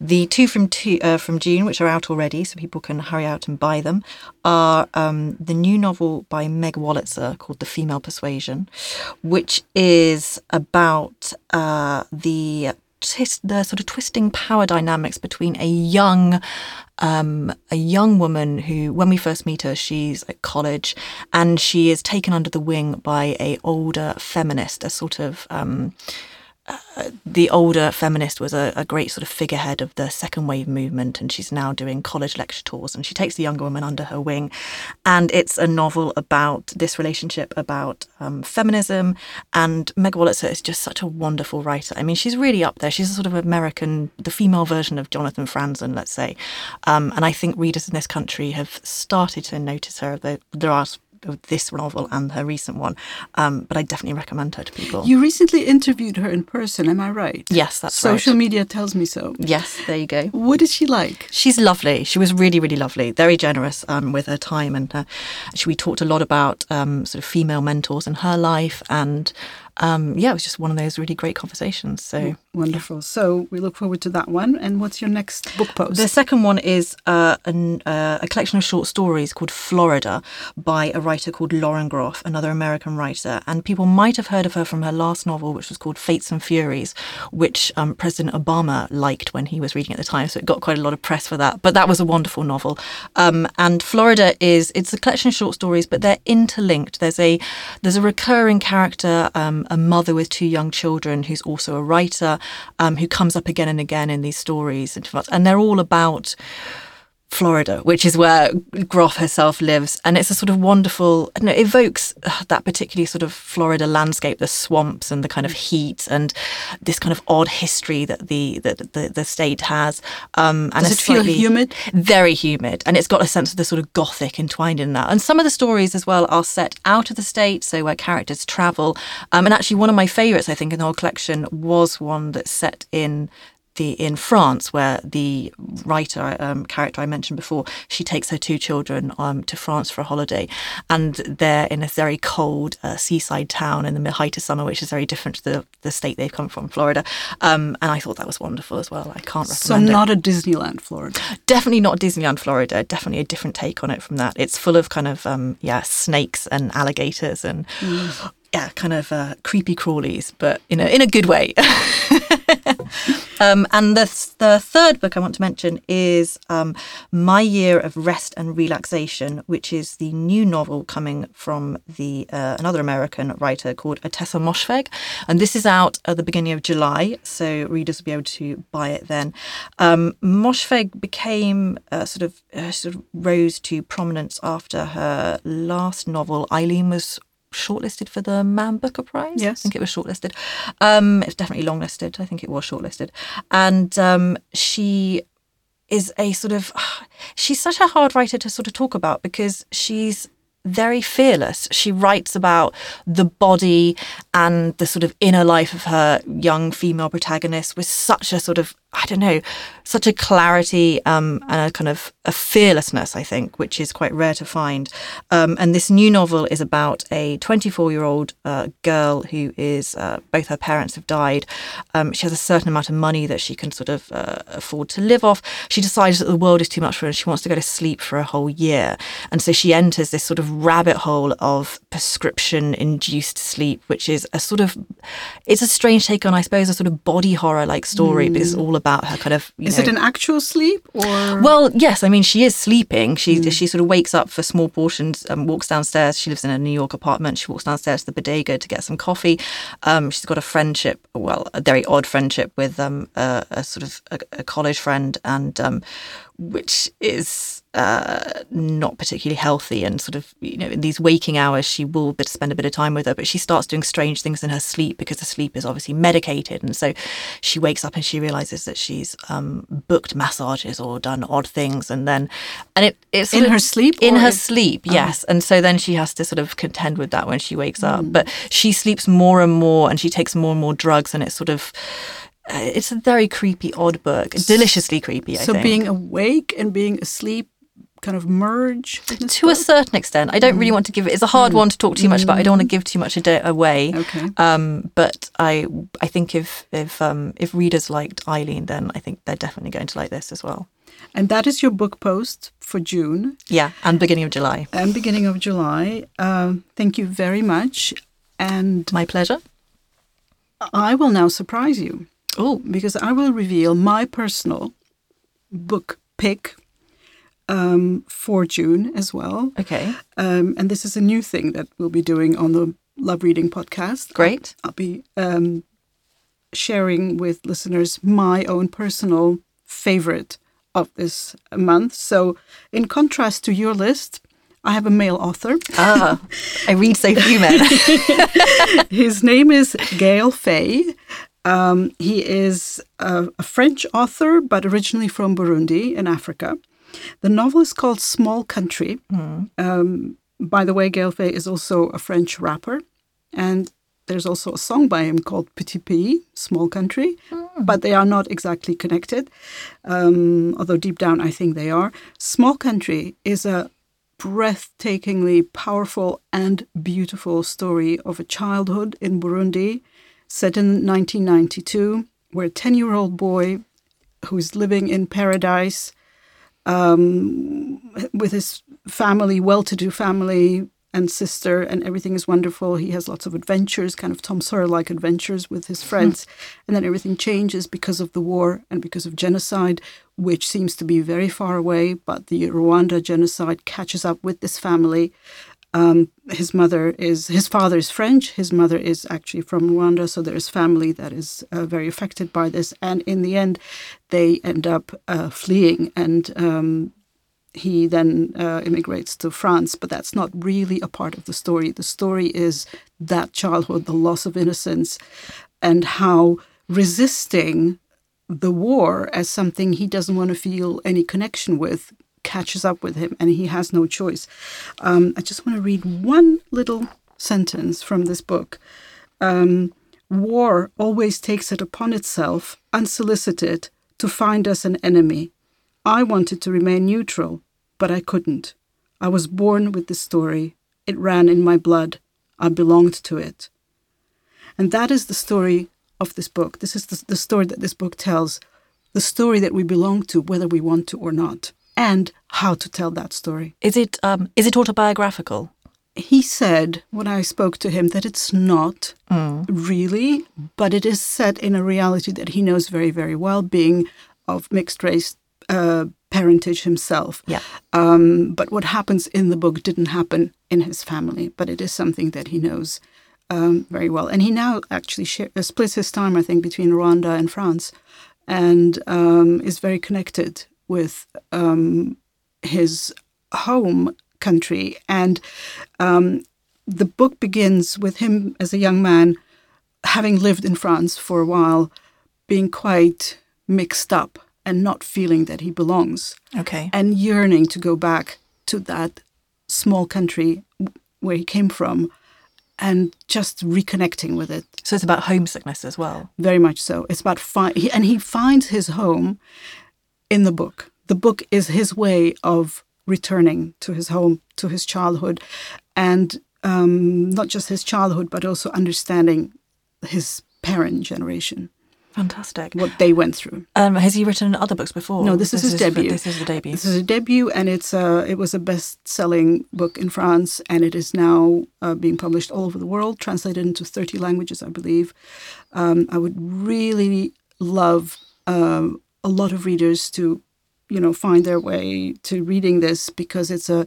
The two from two, uh, from June, which are out already, so people can hurry out and buy them, are um, the new novel by Meg Wolitzer called *The Female Persuasion*, which is about uh, the the sort of twisting power dynamics between a young um, a young woman who, when we first meet her, she's at college, and she is taken under the wing by a older feminist, a sort of um, the older feminist was a, a, great sort of figurehead of the second wave movement, and she's now doing college lecture tours. And she takes the younger woman under her wing, and it's a novel about this relationship, about um, feminism. And Meg Wolitzer is just such a wonderful writer. I mean, she's really up there. She's a sort of American, the female version of Jonathan Franzen, let's say. Um, and I think readers in this country have started to notice her. There, there are this novel and her recent one. Um, but I definitely recommend her to people. You recently interviewed her in person, am I right? Yes, that's Social right. Social media tells me so. Yes, there you go. What is she like? She's lovely. She was really, really lovely. Very generous um, with her time, and uh, she, we talked a lot about um, sort of female mentors in her life and um, yeah, it was just one of those really great conversations. So wonderful. So we look forward to that one. And what's your next book post? The second one is uh, an, uh, a collection of short stories called Florida by a writer called Lauren Groff, another American writer. And people might have heard of her from her last novel, which was called Fates and Furies, which um, President Obama liked when he was reading at the time. So it got quite a lot of press for that. But that was a wonderful novel. Um, and Florida is it's a collection of short stories, but they're interlinked. There's a there's a recurring character. Um, a mother with two young children who's also a writer um, who comes up again and again in these stories. And they're all about Florida, which is where Groff herself lives. And it's a sort of wonderful, know, it evokes uh, that particularly sort of Florida landscape, the swamps and the kind of heat and this kind of odd history that the that the, the state has. Um, and Does it feel humid? Very humid. And it's got a sense of the sort of gothic entwined in that. And some of the stories as well are set out of the state, so where characters travel. Um, and actually, one of my favourites, I think, in the whole collection was one that's set in the in France, where the writer um, character I mentioned before, she takes her two children um, to France for a holiday, and they're in a very cold uh, seaside town in the height of summer, which is very different to the, the state they've come from, Florida. Um, and I thought that was wonderful as well. I can't recommend so not it. a Disneyland, Florida. Definitely not Disneyland, Florida. Definitely a different take on it from that. It's full of kind of um, yeah snakes and alligators and. Mm. Yeah, kind of uh, creepy crawlies, but in a in a good way. Um, and the, the third book I want to mention is um, My Year of Rest and Relaxation, which is the new novel coming from the uh, another American writer called Ottessa Moshfegh. And this is out at the beginning of July, so readers will be able to buy it then. Um, Moshfegh became uh, sort of uh, sort of rose to prominence after her last novel, Eileen was shortlisted for the Man Booker Prize. Yes. I think it was shortlisted. Um, it's definitely longlisted. I think it was shortlisted. And um, she is a sort of, she's such a hard writer to sort of talk about because she's very fearless. She writes about the body and the sort of inner life of her young female protagonist with such a sort of I don't know, such a clarity um, and a kind of a fearlessness, I think, which is quite rare to find. Um, and this new novel is about a 24 year old uh, girl who is, uh, both her parents have died. Um, she has a certain amount of money that she can sort of uh, afford to live off. She decides that the world is too much for her and she wants to go to sleep for a whole year. And so she enters this sort of rabbit hole of prescription induced sleep, which is a sort of, it's a strange take on, I suppose, a sort of body horror like story, mm. but it's all about about her kind of. is know, it an actual sleep or? Well, yes. I mean, she is sleeping. She mm. she sort of wakes up for small portions, and walks downstairs. She lives in a New York apartment. She walks downstairs to the bodega to get some coffee. Um, she's got a friendship, well, a very odd friendship with um, a, a sort of a, a, college friend, and um, which is uh, not particularly healthy. And sort of, you know, in these waking hours, she will spend a bit of time with her, but she starts doing strange things in her sleep because the sleep is obviously medicated. And so she wakes up and she realizes that she's um, booked massages or done odd things. And then, and it, it's in her sleep? In her sleep, oh. yes. And so then she has to sort of contend with that when she wakes mm. up. But she sleeps more and more and she takes more and more drugs. And it's sort of, uh, it's a very creepy, odd book, deliciously creepy. I so think. being awake and being asleep kind of merge to a certain extent, I don't really want to give it. It's a hard one to talk too much about. I don't want to give too much away. Okay. Um, but I, I think if if um, if readers liked Eileen, then I think they're definitely going to like this as well. And that is your book post for June Yeah, and beginning of July. and beginning of July. Um, thank you very much. And My pleasure. I will now surprise you Oh, because I will reveal my personal book pick um, for June as well. okay, Um, and this is a new thing that we'll be doing on the Love Reading podcast. great. I'll be um, sharing with listeners my own personal favorite of this month. So, in contrast to your list, I have a male author. Ah, I read so few men. His name is Gaël Faye. Um, he is a, a French author, but originally from Burundi in Africa. The novel is called Small Country. Um, by the way, Gaël Faye is also a French rapper, and there's also a song by him called Petit Pays, Small Country, but they are not exactly connected, um, although deep down I think they are. Small Country is a breathtakingly powerful and beautiful story of a childhood in Burundi set in 1992, where a 10 year old boy who's living in paradise um, with his family, well to do family and sister, and everything is wonderful. He has lots of adventures, kind of Tom Sawyer like adventures with his friends. and then everything changes because of the war and because of genocide, which seems to be very far away. But the Rwanda genocide catches up with this family. Um, his mother is his father is French. His mother is actually from Rwanda, so there is family that is uh, very affected by this. And in the end, they end up uh, fleeing, and um, he then uh, immigrates to France. But that's not really a part of the story. The story is that childhood, the loss of innocence, and how resisting the war as something he doesn't want to feel any connection with catches up with him and he has no choice. Um, I just want to read one little sentence from this book. Um, war always takes it upon itself, unsolicited, to find us an enemy. I wanted to remain neutral, but I couldn't. I was born with this story. It ran in my blood. I belonged to it. And that is the story of this book. This is the, the story that this book tells, the story that we belong to, whether we want to or not, and how to tell that story. Is it um, is it autobiographical? He said, when I spoke to him, that it's not really, but it is set in a reality that he knows very, very well, being of mixed race uh, parentage himself. Yeah. Um, but what happens in the book didn't happen in his family, but it is something that he knows um, very well. And he now actually share, uh, splits his time, I think, between Rwanda and France, and um, is very connected with um, his home country. And um, the book begins with him as a young man, having lived in France for a while, being quite mixed up and not feeling that he belongs Okay. and yearning to go back to that small country where he came from and just reconnecting with it So it's about homesickness as well. very much so it's about fi- he, and he finds his home in the book the book is his way of returning to his home to his childhood and um, not just his childhood but also understanding his parent generation Fantastic. what they went through Um, has he written other books before? No, this is his debut. This is the debut. This is a debut, and it's a, it was a best-selling book in France, and it is now uh, being published all over the world, translated into thirty languages, I believe. Um, I would really love um, a lot of readers to, you know, find their way to reading this because it's a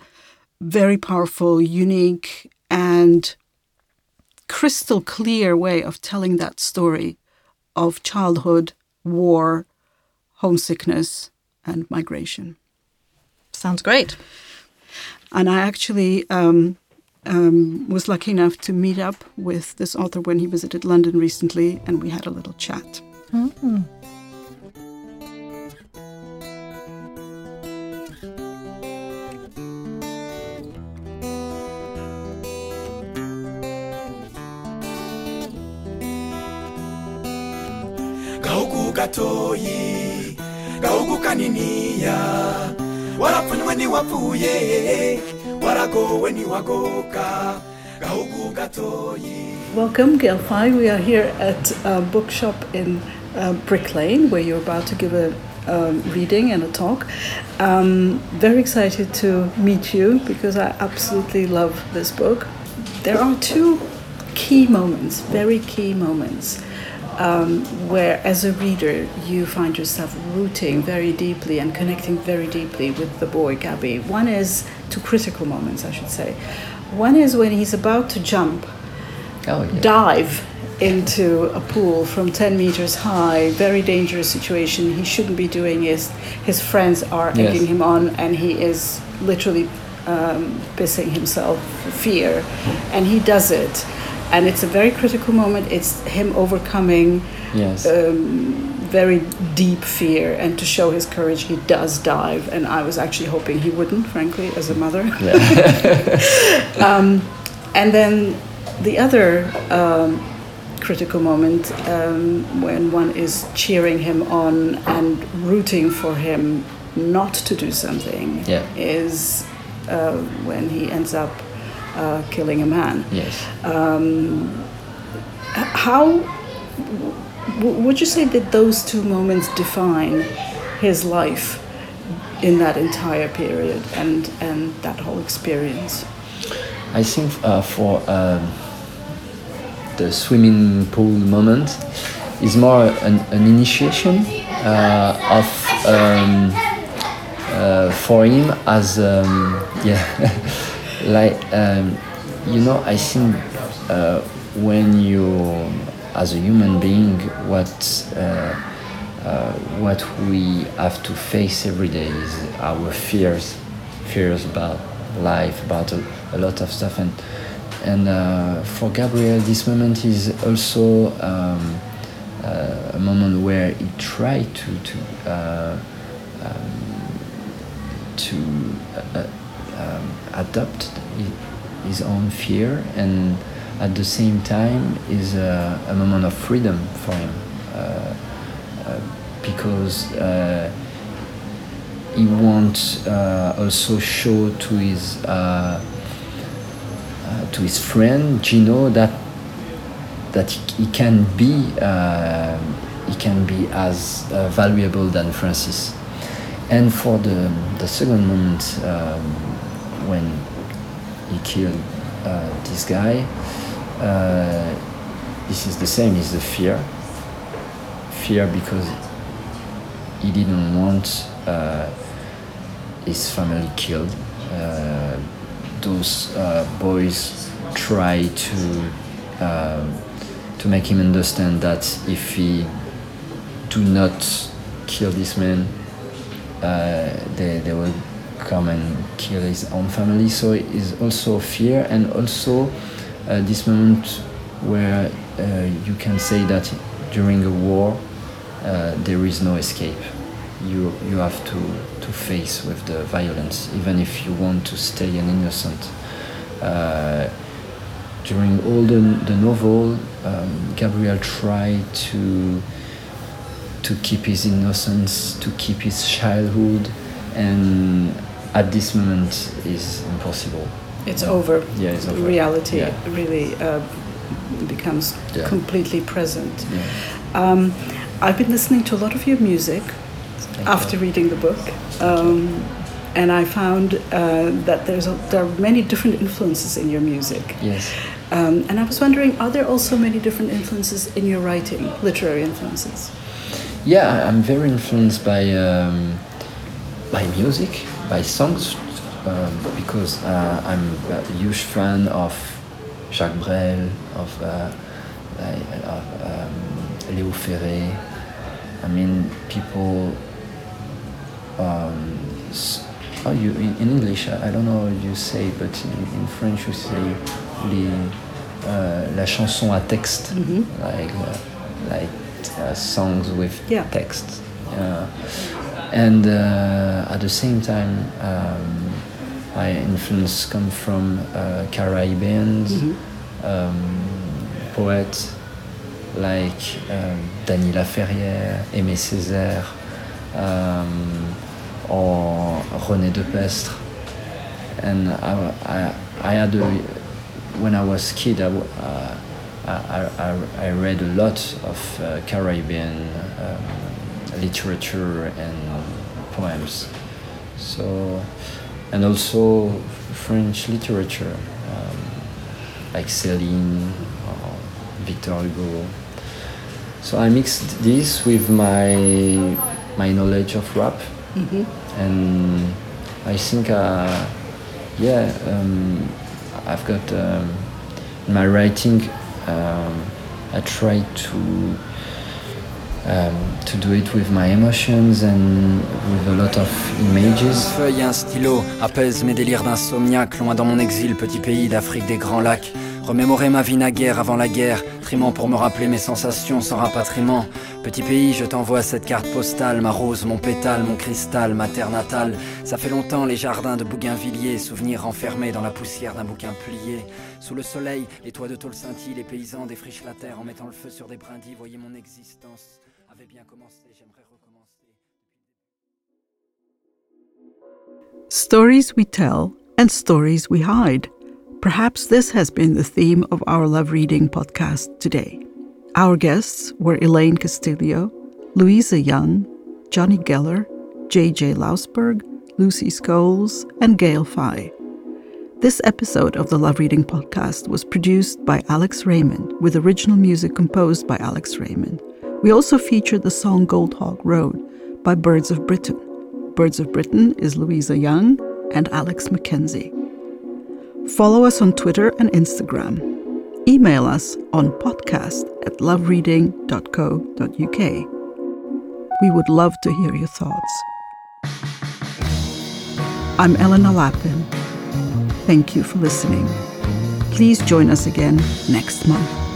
very powerful, unique, and crystal clear way of telling that story of childhood, war, homesickness, and migration. Sounds great. And I actually um, um, was lucky enough to meet up with this author when he visited London recently, and we had a little chat. gahugu gatoyi gahugu kaniniya warapfunywe ntiwapfuye waragowe ntiwagoka gatoyi Welcome, Faye. We are here at a bookshop in uh, Brick Lane, where you're about to give a um, reading and a talk. Um, very excited to meet you because I absolutely love this book. There are two key moments, very key moments, um, where as a reader you find yourself rooting very deeply and connecting very deeply with the boy Gabby. One is two critical moments, I should say. One is when he's about to jump Oh, yeah. dive into a pool from 10 meters high, very dangerous situation. He shouldn't be doing it. His friends are Yes. egging him on, and he is literally um, pissing himself for fear. And he does it. And it's a very critical moment. It's him overcoming Yes. um, very deep fear, and to show his courage, he does dive. And I was actually hoping he wouldn't, frankly, as a mother. um, and then the other um, critical moment um, when one is cheering him on and rooting for him not to do something Yeah. is uh, when he ends up uh, killing a man. yes. Um, how w- would you say that those two moments define his life in that entire period and, and that whole experience? I think uh, for um, the swimming pool moment is more an, an initiation uh, of um, uh, for him as um, yeah like um, you know I think uh, when you as a human being what uh, uh, what we have to face every day is our fears fears about life about a, a lot of stuff. And and uh, for Gabriel this moment is also um, uh, a moment where he tried to to uh, um, to um, adopt his own fear and at the same time is a, a moment of freedom for him uh, uh, because uh, he wants uh, also show to his uh, uh, to his friend Gino that that he, can be he can be as valuable than Francis. And for the the second moment um, when he killed uh, this guy, uh, this is the same. Is the fear. Fear because he didn't want uh, his family killed. Uh, those uh, boys try to um, to make him understand that if he do not kill this man, uh, they, they will come and kill his own family. So it is also fear and also uh, this moment where uh, you can say that during a war uh, there is no escape. You, you have to, to face with the violence, even if you want to stay an innocent. Uh, during all the, the novel, um, Gabriel tried to to keep his innocence, to keep his childhood, and at this moment is impossible. It's over. Yeah, it's over. Reality Yeah. really uh, becomes Yeah. completely present. Yeah. Um, I've been listening to a lot of your music Thank after you. reading the book, um, and I found uh, that there's a, there are many different influences in your music. Yes. Um, and I was wondering, are there also many different influences in your writing, literary influences? Yeah, I'm very influenced by um, by music, by songs, um, because uh, I'm a huge fan of Jacques Brel, of, uh, of um, Léo Ferré. I mean, people. Um, oh, you in, English? I, I don't know what you say, but in, in French you say les, uh, la chanson à texte, like uh, like uh, songs with Yeah. text. And uh, at the same time, um, my influence come from uh, Caribbeans, um, poets like um, Dany Laferrière, Aimé Césaire, um, or René Depestre. And I, I, I had a, when I was kid, I, uh, I, I, I, read a lot of uh, Caribbean um, literature and poems. So, and also French literature, um, like Céline or Victor Hugo. So I mixed this with my my knowledge of rap, Mm-hmm. and I think, uh, yeah, um, I've got um, in my writing. Um, I try to um, to do it with my emotions and with a lot of images. feuille et un stylo apaise mes délires d'insomniaque, loin dans mon exil, petit pays d'Afrique des grands lacs. Remémorer ma vie naguère avant la guerre, trimant pour me rappeler mes sensations sans rapatriement. Petit pays, je t'envoie cette carte postale, ma rose, mon pétale, mon cristal, ma terre natale. Ça fait longtemps les jardins de Bougainvilliers, souvenirs enfermés dans la poussière d'un bouquin plié. Sous le soleil, les toits de tôle scintillent, les paysans défrichent la terre en mettant le feu sur des brindilles. Voyez mon existence avait bien commencé, j'aimerais recommencer. Stories we tell and stories we hide. Perhaps this has been the theme of our Love Reading podcast today. Our guests were Elaine Castillo, Louisa Young, Jonny Geller, J.J. Lousberg, Lucy Scholes, and Gaël Faye. This episode of the Love Reading podcast was produced by Alex Raymond, with original music composed by Alex Raymond. We also featured the song Goldhawk Road by Birds of Britain. Birds of Britain is Louisa Young and Alex Mackenzie. Follow us on Twitter and Instagram. Email us on podcast at lovereading.co.uk. We would love to hear your thoughts. I'm Elena Lappin. Thank you for listening. Please join us again next month.